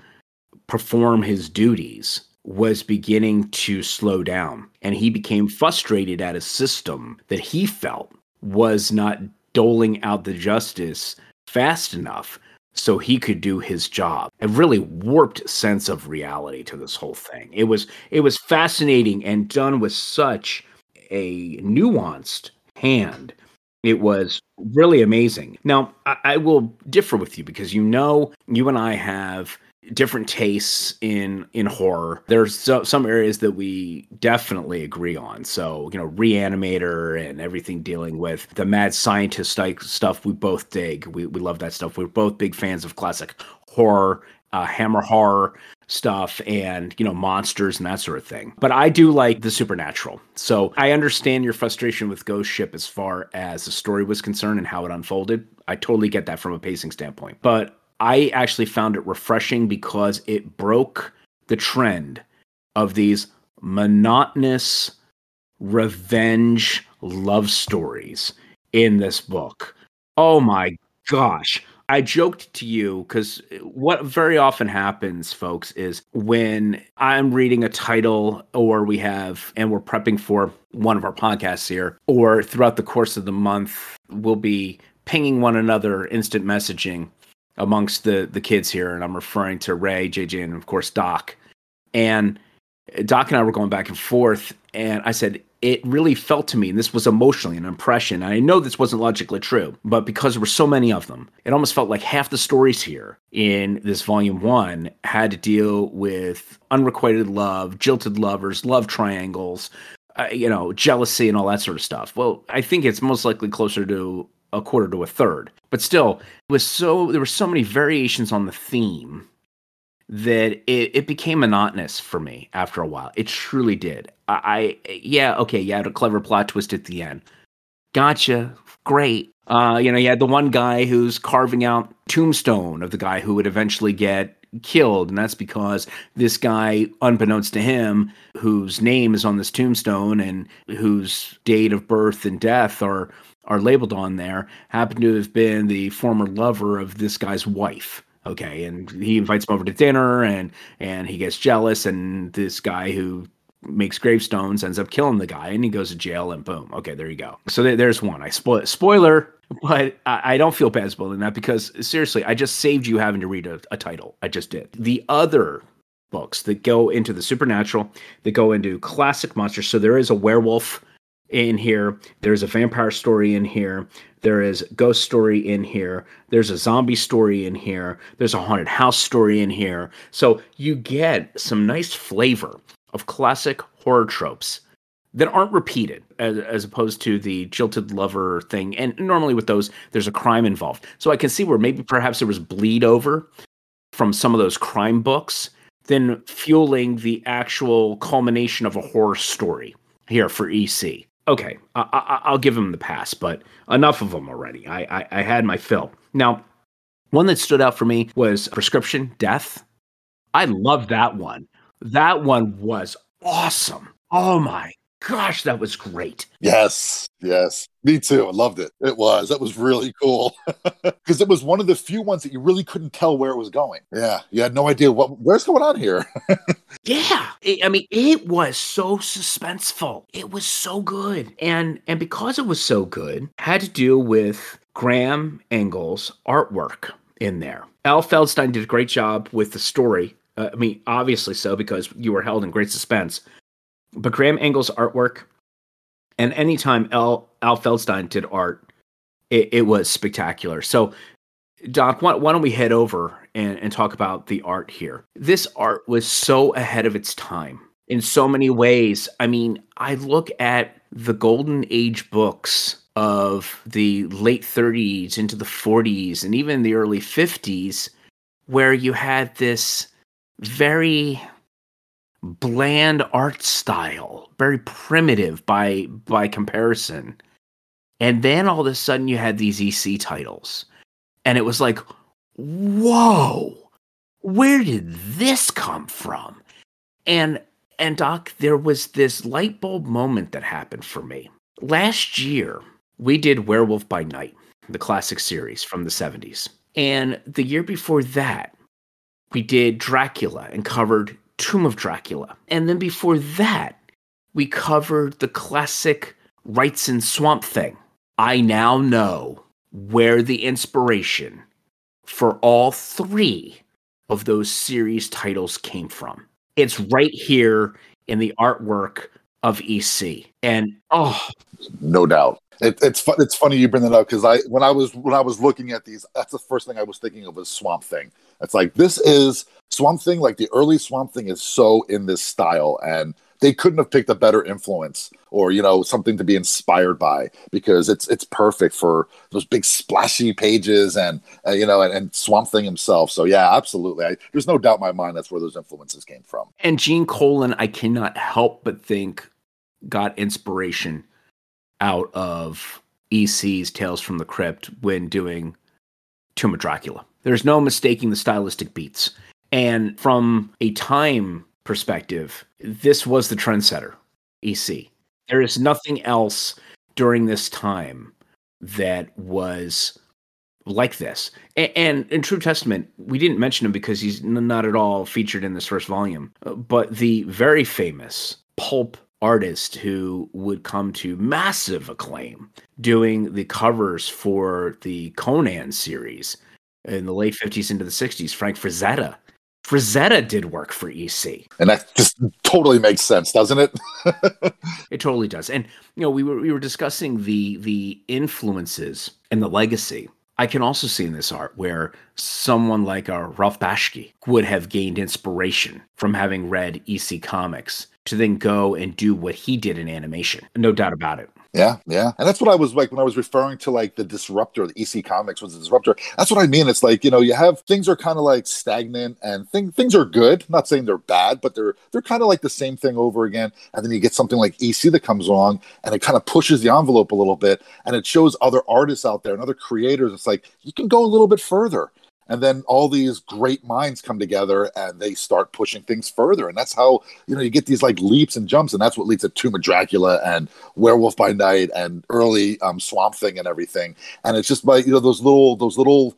S2: perform his duties was beginning to slow down. And he became frustrated at a system that he felt was not doling out the justice fast enough so he could do his job. A really warped sense of reality to this whole thing. It was it was fascinating and done with such a nuanced hand it was really amazing. Now, I, I, will differ with you because you know you and I have different tastes in in horror. There's so, some areas that we definitely agree on. So, you know, Reanimator and everything dealing with the mad scientist type stuff we both dig. We we love that stuff. We're both big fans of classic horror, uh, Hammer horror stuff and you know monsters and that sort of thing. But i do like the supernatural. So i understand your frustration with ghost ship as far as the story was concerned and how it unfolded. I totally get that from a pacing standpoint. But i actually found it refreshing because it broke the trend of these monotonous revenge love stories in this book. Oh my gosh I joked to you because what very often happens, folks, is when I'm reading a title or we have, and we're prepping for one of our podcasts here, or throughout the course of the month, we'll be pinging one another instant messaging amongst the the kids here, and I'm referring to Ray, JJ, and of course Doc. And Doc and I were going back and forth, and I said it really felt to me, and this was emotionally an impression. I know this wasn't logically true, but because there were so many of them, it almost felt like half the stories here in this volume one had to deal with unrequited love, jilted lovers, love triangles, uh, you know, jealousy, and all that sort of stuff. Well, I think it's most likely closer to a quarter to a third, but still, it was so there were so many variations on the theme that it, it became monotonous for me after a while. It truly did. I, I yeah, okay, had a clever plot twist at the end. Gotcha. Great. Uh, you know, you had the one guy who's carving out tombstone of the guy who would eventually get killed, and that's because this guy, unbeknownst to him, whose name is on this tombstone and whose date of birth and death are are labeled on there, happened to have been the former lover of this guy's wife okay and he invites him over to dinner and and he gets jealous and this guy who makes gravestones ends up killing the guy and he goes to jail and boom okay there you go. So th- there's one. I spoil spoiler but I, I don't feel bad spoiling that because seriously i just saved you having to read a, a title. I just did. The other books that go into the supernatural that go into classic monsters so there is a werewolf in here there's a vampire story in here there is ghost story in here. There's a zombie story in here. There's a haunted house story in here. So you get some nice flavor of classic horror tropes that aren't repeated as, as opposed to the jilted lover thing. And normally with those, there's a crime involved. So I can see where maybe perhaps there was bleed over from some of those crime books, then fueling the actual culmination of a horror story here for EC okay, I, will give him the pass, but enough of them already. I, I, I had my fill. Now, one that stood out for me was Prescription Death. I love that one. That one was awesome. Oh my gosh, that was great.
S3: Yes, yes. Me too. I loved it. It was. That was really cool. (laughs) Because it was one of the few ones that you really couldn't tell where it was going. Yeah. You had no idea what where's going on here. (laughs)
S2: yeah. It, I mean, it was so suspenseful. It was so good. And and because it was so good, had to do with Graham Ingels' artwork in there. Al Feldstein did a great job with the story. Uh, I mean, obviously so because you were held in great suspense. But Graham Ingels' artwork, and anytime Al, Al Feldstein did art, it, it was spectacular. So, Doc, why, why don't we head over and, and talk about the art here? This art was so ahead of its time in so many ways. I mean, I look at the golden age books of the late 30s into the 40s and even the early 50s, where you had this very bland art style, very primitive by by comparison. And then all of a sudden you had these EC titles. And it was like, whoa, where did this come from? And and Doc, there was this light bulb moment that happened for me. Last year, we did Werewolf by Night, the classic series from the 70s. And the year before that, we did Dracula and covered Tomb of Dracula. And then before that, we covered the classic Wrightson Swamp Thing. I now know where the inspiration for all three of those series titles came from. It's right here in the artwork of EC. And oh,
S3: no doubt. It, it's fu- it's funny you bring that up because I when I was when I was looking at these, that's the first thing I was thinking of was Swamp Thing. It's like this is Swamp Thing. Like the early Swamp Thing is so in this style, and they couldn't have picked a better influence or you know something to be inspired by because it's it's perfect for those big splashy pages and uh, you know and, and, Swamp Thing himself. So yeah, absolutely. I, there's no doubt in my mind that's where those influences came from.
S2: And Gene Colan, I cannot help but think got inspiration out of EC's Tales from the Crypt when doing Tomb of Dracula. There's no mistaking the stylistic beats. And from a time perspective, this was the trendsetter, EC. There is nothing else during this time that was like this. And, and, in True Testament, we didn't mention him because he's not at all featured in this first volume. But the very famous pulp artist who would come to massive acclaim doing the covers for the Conan series in the late 50s into the 60s. Frank Frazetta. Frazetta did work for EC.
S3: And that just totally makes sense, doesn't it? (laughs)
S2: It totally does. And you know, we were we were discussing the the influences and the legacy. I can also see in this art where someone like uh, Ralph Bakshi would have gained inspiration from having read EC comics to then go and do what he did in animation. No doubt about it.
S3: Yeah, yeah. And that's what I was like when I was referring to like the disruptor, the EC Comics was the disruptor. That's what I mean. It's like, you know, you have things are kind of like stagnant and thing, things are good. not saying they're bad, but they're they're kind of like the same thing over again. And then you get something like EC that comes along and it kind of pushes the envelope a little bit and it shows other artists out there and other creators. It's like you can go a little bit further and then all these great minds come together and they start pushing things further. And that's how you know you get these like leaps and jumps. And that's what leads to tomb of dracula and werewolf by night and early um, swamp thing and everything. And it's just by you know those little those little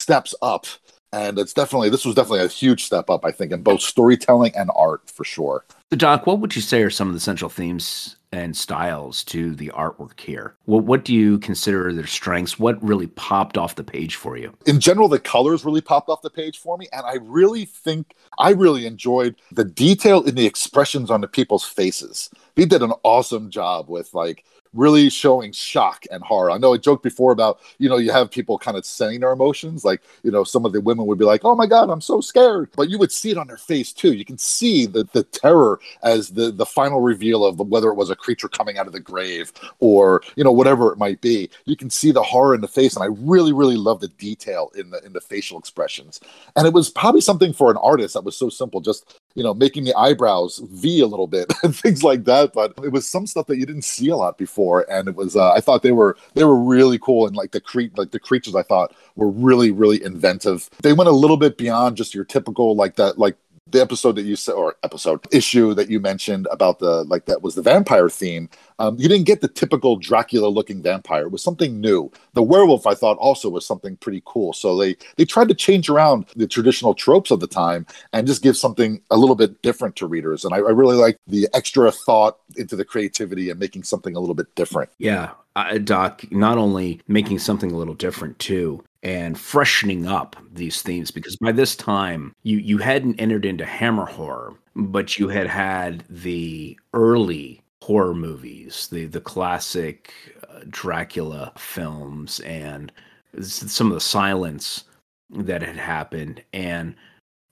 S3: steps up. And it's definitely this was definitely a huge step up i think in both storytelling and art for sure.
S2: So, Doc, what would you say are some of the central themes and styles to the artwork here? What what do you consider their strengths? What really popped off the page for you?
S3: in general, the colors really popped off the page for me. And I really think I really enjoyed the detail in the expressions on the people's faces. He did an awesome job with like really showing shock and horror. I know I joked before about, you know, you have people kind of saying their emotions. Like, you know, some of the women would be like, oh my God, I'm so scared. But you would see it on their face too. You can see the, the terror as the, the final reveal of whether it was a creature coming out of the grave or, you know, whatever it might be. You can see the horror in the face. And I really, really love the detail in the in the facial expressions. And it was probably something for an artist that was so simple, just you know, making the eyebrows V a little bit (laughs) and things like that. But it was some stuff that you didn't see a lot before, and it was. Uh, I thought they were they were really cool, and like the cre- like the creatures I thought were really really inventive. They went a little bit beyond just your typical like that like the episode that you said or episode issue that you mentioned about the like that was the vampire theme um, you didn't get the typical dracula looking vampire. It was something new. The werewolf i thought also was something pretty cool. So they they tried to change around the traditional tropes of the time and just give something a little bit different to readers. And i, I really like the extra thought into the creativity and making something a little bit different.
S2: Yeah, uh, Doc, not only making something a little different too, and freshening up these themes because by this time you you hadn't entered into Hammer horror, but you had had the early horror movies, the the classic uh, Dracula films, and some of the silence that had happened, and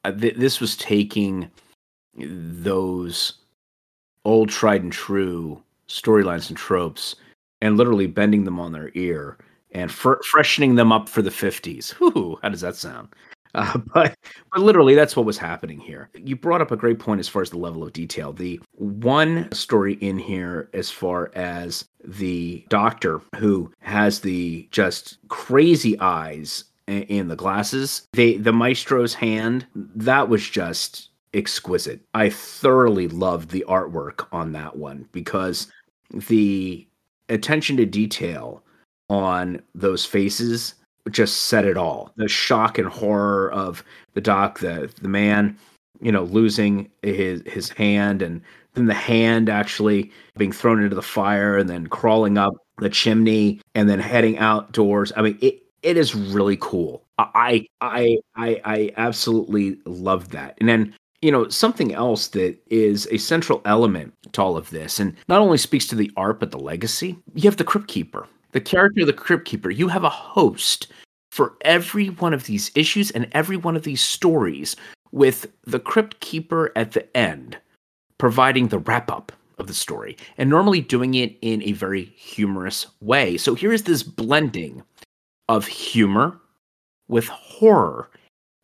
S2: uh, th- this was taking those old tried and true storylines and tropes and literally bending them on their ear and fr- freshening them up for the 50s. Whew, how does that sound? Uh, (laughs) but but literally that's what was happening here. You brought up a great point as far as the level of detail. The one story in here as far as the doctor who has the just crazy eyes in the glasses. They the maestro's hand that was just exquisite. I thoroughly loved the artwork on that one because the attention to detail on those faces just said it all. The shock and horror of the doc, the the man, you know, losing his his hand and then the hand actually being thrown into the fire and then crawling up the chimney and then heading outdoors. I mean, it it is really cool. I I I I absolutely love that. And then you know something else that is a central element to all of this and not only speaks to the art but the legacy you have the crypt keeper the character of the crypt keeper you have a host for every one of these issues and every one of these stories with the crypt keeper at the end providing the wrap up of the story and normally doing it in a very humorous way. So here is this blending of humor with horror.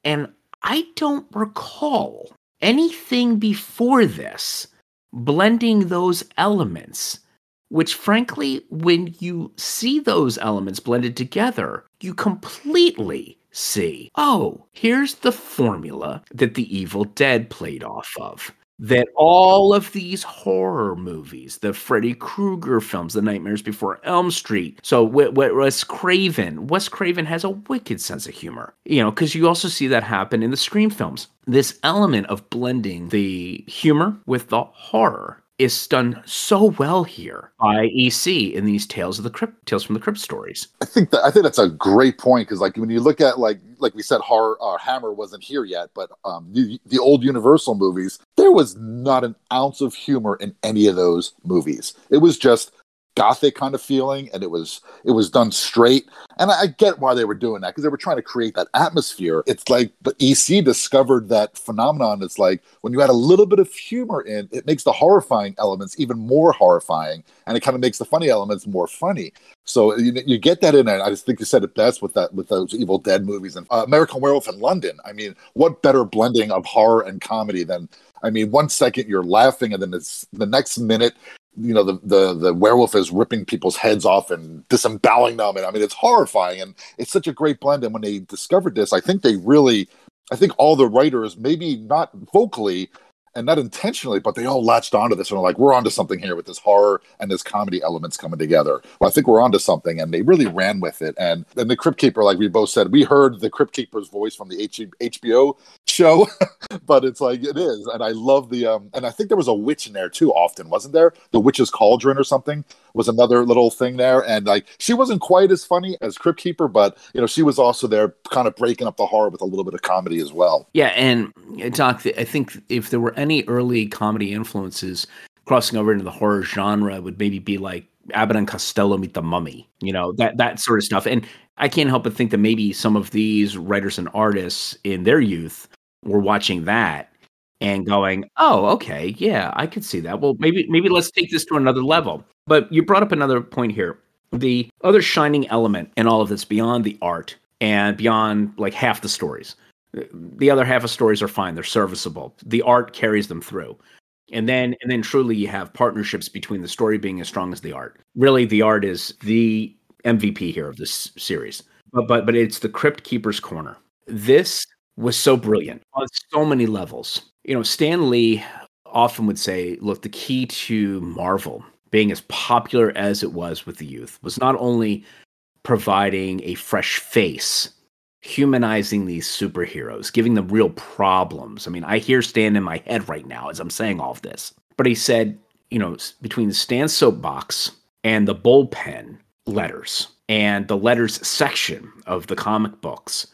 S2: And i don't recall anything before this blending those elements which frankly when you see those elements blended together you completely see oh here's the formula that the evil dead played off of that all of these horror movies, the Freddy Krueger films, the Nightmares Before Elm Street. So Wes Craven, Wes Craven has a wicked sense of humor, you know, because you also see that happen in the Scream films. This element of blending the humor with the horror is done so well here by EC in these Tales of the Crypt, Tales from the Crypt stories.
S3: I think that I think that's a great point because, like, when you look at like like we said, horror uh, Hammer wasn't here yet, but um, the, the old Universal movies, there was not an ounce of humor in any of those movies. It was just gothic kind of feeling and it was it was done straight. And i, I get why they were doing that because they were trying to create that atmosphere. It's like but ec discovered that phenomenon. It's like when you add a little bit of humor in it makes the horrifying elements even more horrifying and it kind of makes the funny elements more funny. So you, you get that in there. I just think you said it best with that with those evil dead movies and uh, american werewolf in london. I mean what better blending of horror and comedy than I mean, one second you're laughing, and then it's the next minute you know the, the the werewolf is ripping people's heads off and disemboweling them. And i mean it's horrifying. And it's such a great blend. And when they discovered this i think they really i think all the writers maybe not vocally and not intentionally, but they all latched onto this and were like, we're onto something here with this horror and this comedy elements coming together. Well, I think we're onto something, and they really ran with it. And then the Crypt Keeper, like we both said, we heard the Crypt Keeper's voice from the H- HBO show, (laughs) but it's like it is, and I love the um, and I think there was a witch in there too. Often wasn't there the witch's cauldron or something was another little thing there, and like she wasn't quite as funny as Crypt Keeper, but you know she was also there, kind of breaking up the horror with a little bit of comedy as well.
S2: Yeah, and uh, Doc, I think if there were any early comedy influences crossing over into the horror genre, would maybe be like Abbott and Costello meet the Mummy, you know that that sort of stuff. And I can't help but think that maybe some of these writers and artists in their youth were watching that and going, "Oh, okay, yeah, I could see that. Well, maybe maybe let's take this to another level." But you brought up another point here. The other shining element in all of this beyond the art and beyond like half the stories. The other half of stories are fine, they're serviceable. The art carries them through. And then and then truly you have partnerships between the story being as strong as the art. Really the art is the MVP here of this series. But but but it's the Crypt Keeper's Corner. This was so brilliant on so many levels. You know, Stan Lee often would say, look, the key to Marvel being as popular as it was with the youth was not only providing a fresh face, humanizing these superheroes, giving them real problems. I mean, I hear Stan in my head right now as I'm saying all of this. But he said, you know, between the Stan soapbox and the bullpen letters and the letters section of the comic books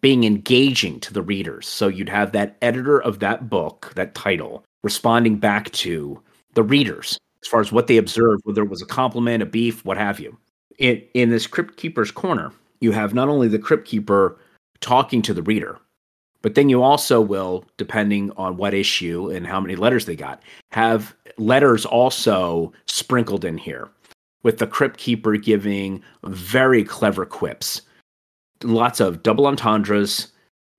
S2: being engaging to the readers. So you'd have that editor of that book, that title, responding back to the readers as far as what they observed, whether it was a compliment, a beef, what have you. In, in this Crypt Keeper's Corner, you have not only the Crypt Keeper talking to the reader, but then you also will, depending on what issue and how many letters they got, have letters also sprinkled in here, with the Crypt Keeper giving very clever quips, lots of double entendres,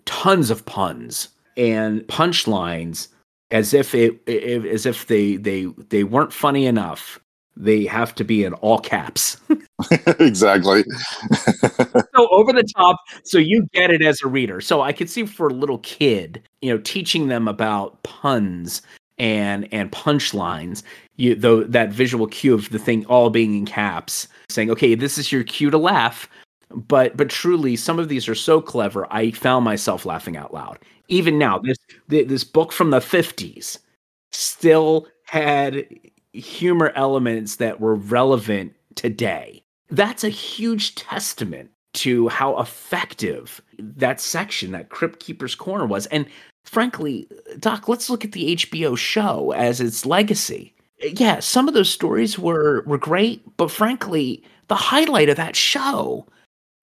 S2: tons of puns, and punchlines as if it, it as if they they they weren't funny enough. They have to be in all caps. (laughs)
S3: Exactly.
S2: So over the top so you get it as a reader. So i could see for a little kid you know teaching them about puns and and punchlines you though that visual cue of the thing all being in caps saying okay this is your cue to laugh but but truly some of these are so clever i found myself laughing out loud even now, this this book from the 50s still had humor elements that were relevant today. That's a huge testament to how effective that section, that Crypt Keeper's Corner was. And frankly, Doc, let's look at the HBO show as its legacy. Yeah, some of those stories were were great, but frankly, the highlight of that show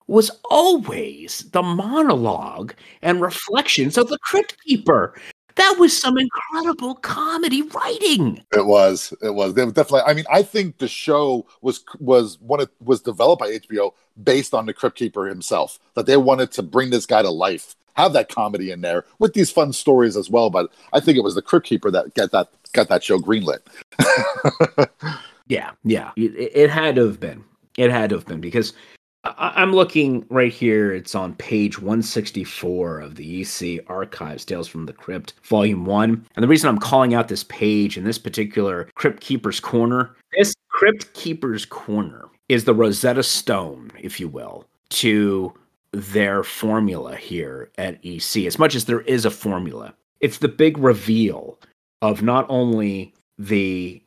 S2: was always the monologue and reflections of the Crypt Keeper. That was some incredible comedy writing.
S3: It was. It was. They definitely. I mean, I think the show was was one it was developed by HBO based on the Crypt Keeper himself. That they wanted to bring this guy to life, have that comedy in there with these fun stories as well. But I think it was the Crypt Keeper that got that got that show greenlit. (laughs)
S2: yeah, yeah, it, it had to have been. It had to have been because I'm looking right here. It's on page 164 of the EC Archives, Tales from the Crypt, Volume 1. And the reason I'm calling out this page in this particular Crypt Keeper's Corner, this Crypt Keeper's Corner is the Rosetta Stone, if you will, to their formula here at EC, as much as there is a formula. It's the big reveal of not only the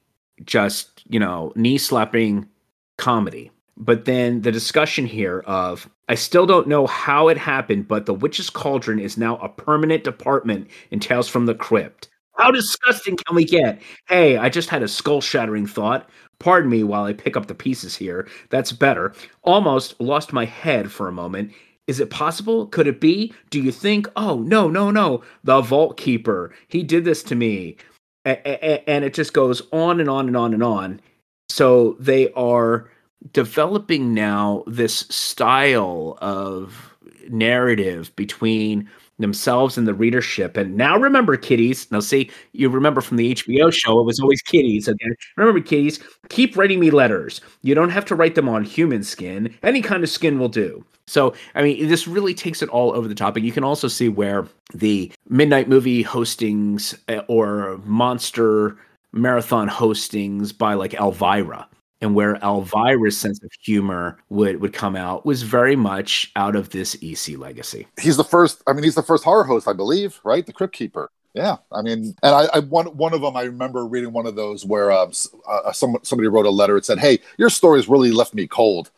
S2: just, you know, knee slapping comedy. But then the discussion here of I still don't know how it happened, but the Witch's Cauldron is now a permanent department in Tales from the Crypt. How disgusting can we get? Hey, I just had a skull shattering thought. Pardon me while I pick up the pieces here. That's better. Almost lost my head for a moment. Is it possible? Could it be? Do you think? Oh, no, no, no. The Vault Keeper. He did this to me. A- a- and it just goes on and on and on and on. So they are developing now this style of narrative between themselves and the readership. And now remember, kiddies. Now, see, you remember from the HBO show, it was always kiddies. Again, remember, kiddies, keep writing me letters. You don't have to write them on human skin. Any kind of skin will do. So, I mean, this really takes it all over the top. And you can also see where the midnight movie hostings uh, or monster marathon hostings by like Elvira and where Elvira's sense of humor would would come out was very much out of this EC legacy.
S3: He's the first. I mean, he's the first horror host, I believe, right? The Crypt Keeper. Yeah, I mean, and I, I one one of them. I remember reading one of those where um, uh, some, somebody wrote a letter. It said, "Hey, your stories really left me cold."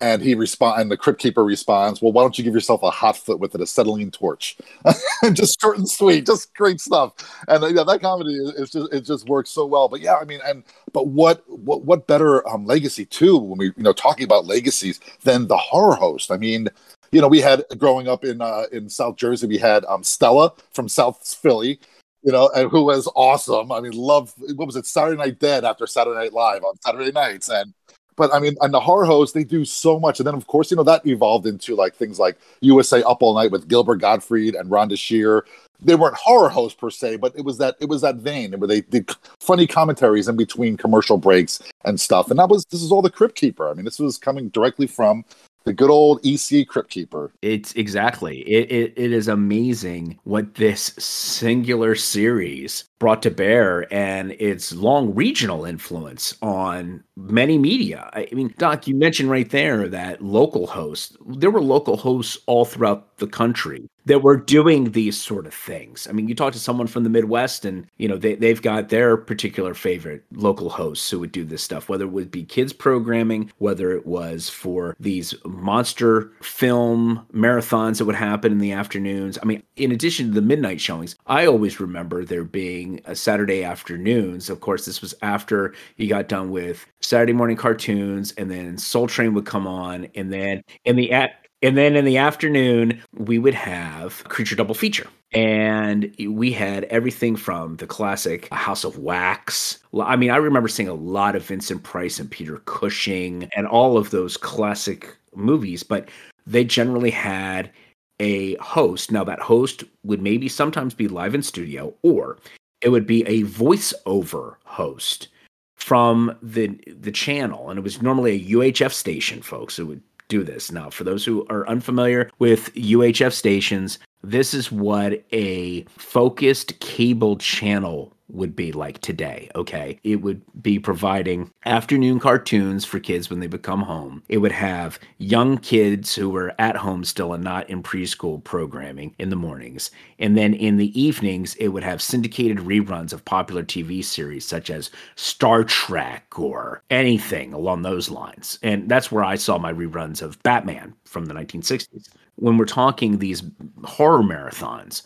S3: And he respond, and the crypt keeper responds, "Well, why don't you give yourself a hot foot with an acetylene torch?" (laughs) just short and sweet, just great stuff. And yeah, that comedy is just it just works so well. But yeah, I mean, and but what what what better um, legacy too when we you know talking about legacies than the horror host? I mean, you know, we had growing up in uh, in South Jersey, we had um, Stella from South Philly, you know, and who was awesome. I mean, love what was it, Saturday Night Dead after Saturday Night Live on Saturday nights, and but I mean, and the horror hosts they do so much, and then of course, you know, that evolved into like things like USA Up All Night with Gilbert Gottfried and Rhonda Shear. They weren't horror hosts per se, but it was that it was that vein where they did funny commentaries in between commercial breaks and stuff. And that was this is all the Crypt Keeper. I mean, this was coming directly from the good old EC Crypt Keeper.
S2: It's exactly. It, it it is amazing what this singular series brought to bear and its long regional influence on many media. I mean, Doc, you mentioned right there that local hosts, there were local hosts all throughout the country that were doing these sort of things. I mean, you talk to someone from the Midwest and, you know, they, they've got their particular favorite local hosts who would do this stuff, whether it would be kids programming, whether it was for these monster film marathons that would happen in the afternoons. I mean, in addition to the midnight showings, I always remember there being a Saturday afternoons. Of course, this was after he got done with Saturday morning cartoons, and then Soul Train would come on, and then in the at and then in the afternoon, we would have Creature Double Feature. And we had everything from the classic House of Wax. I mean, I remember seeing a lot of Vincent Price and Peter Cushing and all of those classic movies, but they generally had a host. Now, that host would maybe sometimes be live in studio, or it would be a voiceover host from the the channel and it was normally a UHF station folks it would do this. Now, for those who are unfamiliar with UHF stations, this is what a focused cable channel would be like today. Okay. It would be providing afternoon cartoons for kids when they become home. It would have young kids who were at home still and not in preschool programming in the mornings. And then in the evenings, it would have syndicated reruns of popular TV series such as Star Trek or anything along those lines. And that's where I saw my reruns of Batman from the 1960s. When we're talking these horror marathons,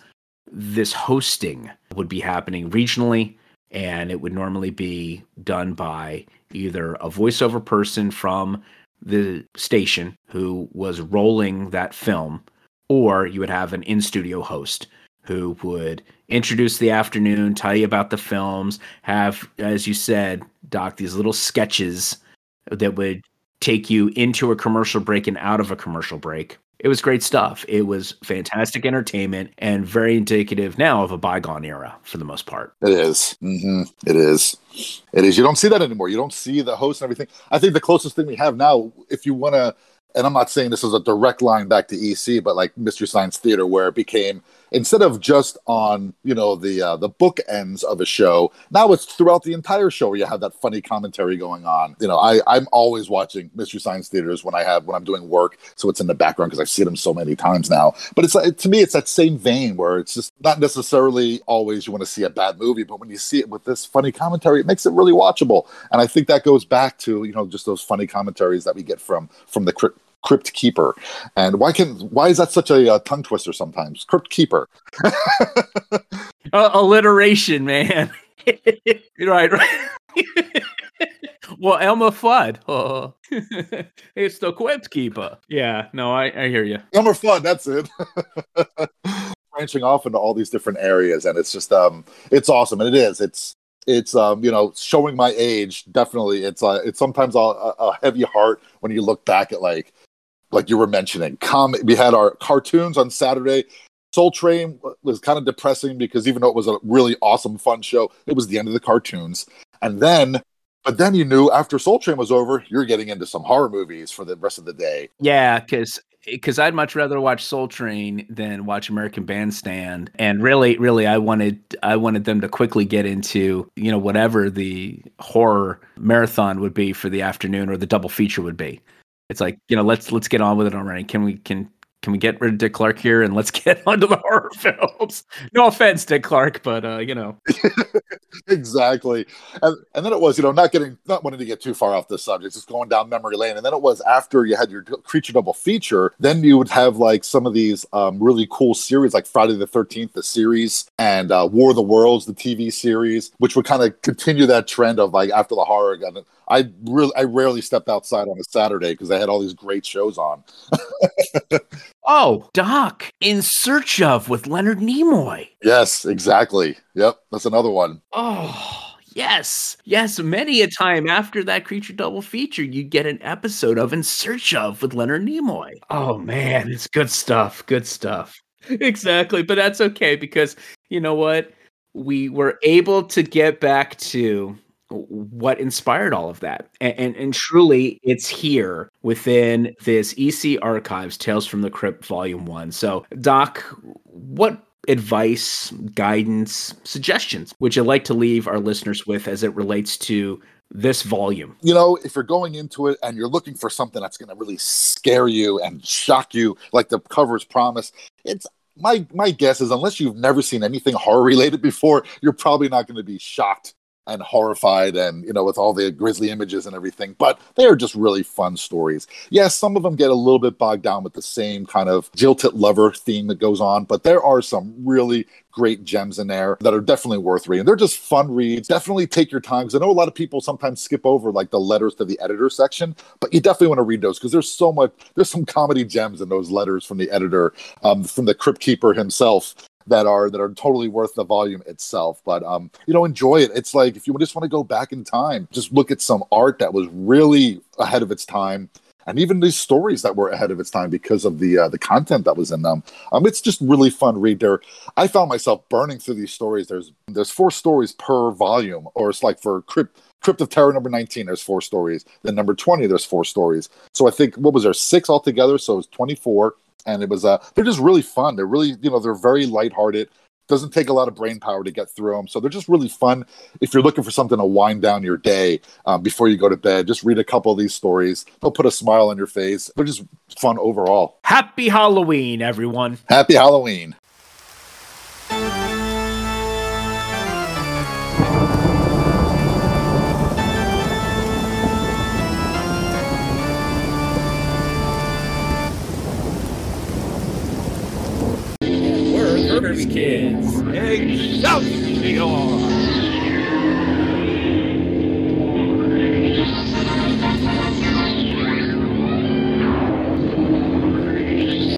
S2: this hosting would be happening regionally and it would normally be done by either a voiceover person from the station who was rolling that film or you would have an in-studio host who would introduce the afternoon tell you about the films have as you said doc these little sketches that would take you into a commercial break and out of a commercial break it was great stuff. It was fantastic entertainment and very indicative now of a bygone era for the most part.
S3: It is. Mm-hmm. It is. It is. You don't see that anymore. You don't see the host and everything. I think the closest thing we have now, if you want to, and I'm not saying this is a direct line back to EC, but like Mystery Science Theater, where it became instead of just on you know the uh, the book ends of a show now it's throughout the entire show where you have that funny commentary going on. You know i i'm always watching mystery science theaters when i have when i'm doing work so it's in the background because i've seen them so many times now. But it's to me it's that same vein where it's just not necessarily always you want to see a bad movie but when you see it with this funny commentary it makes it really watchable. And i think that goes back to you know just those funny commentaries that we get from from the crypt, crypt keeper and why can why is that such a, uh tongue twister sometimes crypt keeper (laughs)
S2: Uh, alliteration, man. (laughs) right, right. (laughs) well, Elma Fudd. Oh. it's the Crypt Keeper. Yeah, no, I, I hear you.
S3: Elmer Fudd, that's it. Branching off into all these different areas, and it's just um, it's awesome, and it is. It's it's um, you know, showing my age. Definitely, it's uh, it's sometimes a, a heavy heart when you look back at like like you were mentioning. Com- we had our cartoons on Saturday. Soul Train was kind of depressing because even though it was a really awesome, fun show, it was the end of the cartoons. And then, but then you knew after Soul Train was over, you're getting into some horror movies for the rest of the day.
S2: Yeah, because because I'd much rather watch Soul Train than watch American Bandstand. And really, really, I wanted I wanted them to quickly get into you know whatever the horror marathon would be for the afternoon or the double feature would be. It's like you know let's let's get on with it already. Can we can can we get rid of Dick Clark here and let's (laughs) get onto the horror films? No offense, Dick Clark, but uh, you know, (laughs)
S3: exactly. And, and then it was, you know, not getting, not wanting to get too far off the subject, just going down memory lane. And then it was after you had your creature double feature, then you would have like some of these um, really cool series, like Friday the 13th, the series, and uh, War of the Worlds, the TV series, which would kind of continue that trend of like after the horror again. I really, I rarely stepped outside on a Saturday because I had all these great shows on. (laughs)
S2: oh, Doc, In Search of with Leonard Nimoy.
S3: yes, exactly. Yep, that's another one.
S2: Oh. Yes, yes. Many a time after that creature double feature, you get an episode of In Search of with Leonard Nimoy. Oh man, it's good stuff. Good stuff. (laughs) Exactly, but that's okay because you know what? We were able to get back to what inspired all of that. And, and, and truly it's here within this ec archives tales from the crypt volume one. So doc what advice guidance suggestions would you like to leave our listeners with as it relates to this volume?
S3: You know if you're going into it and you're looking for something that's going to really scare you and shock you like the covers promise it's my my guess is unless you've never seen anything horror related before you're probably not going to be shocked and horrified and you know with all the grisly images and everything but they are just really fun stories. Yes some of them get a little bit bogged down with the same kind of jilted lover theme that goes on but there are some really great gems in there that are definitely worth reading. They're just fun reads. Definitely take your time because i know a lot of people sometimes skip over like the letters to the editor section but you definitely want to read those because there's so much there's some comedy gems in those letters from the editor um, from the crypt keeper himself that are that are totally worth the volume itself. But um, you know, enjoy it. It's like if you just want to go back in time, just look at some art that was really ahead of its time. And even these stories that were ahead of its time because of the uh, the content that was in them, um, it's just really fun read. There, I found myself burning through these stories. There's there's four stories per volume, or it's like for Crypt Crypt of Terror number 19, there's four stories. Then number 20, there's four stories. So I think what was there six altogether? So it's 24 and it was uh they're just really fun. They're really you know they're very lighthearted. Doesn't take a lot of brain power to get through them so they're just really fun. If you're looking for something to wind down your day um, before you go to bed just read a couple of these stories. They'll put a smile on your face. They're just fun overall.
S2: Happy halloween everyone.
S3: Happy halloween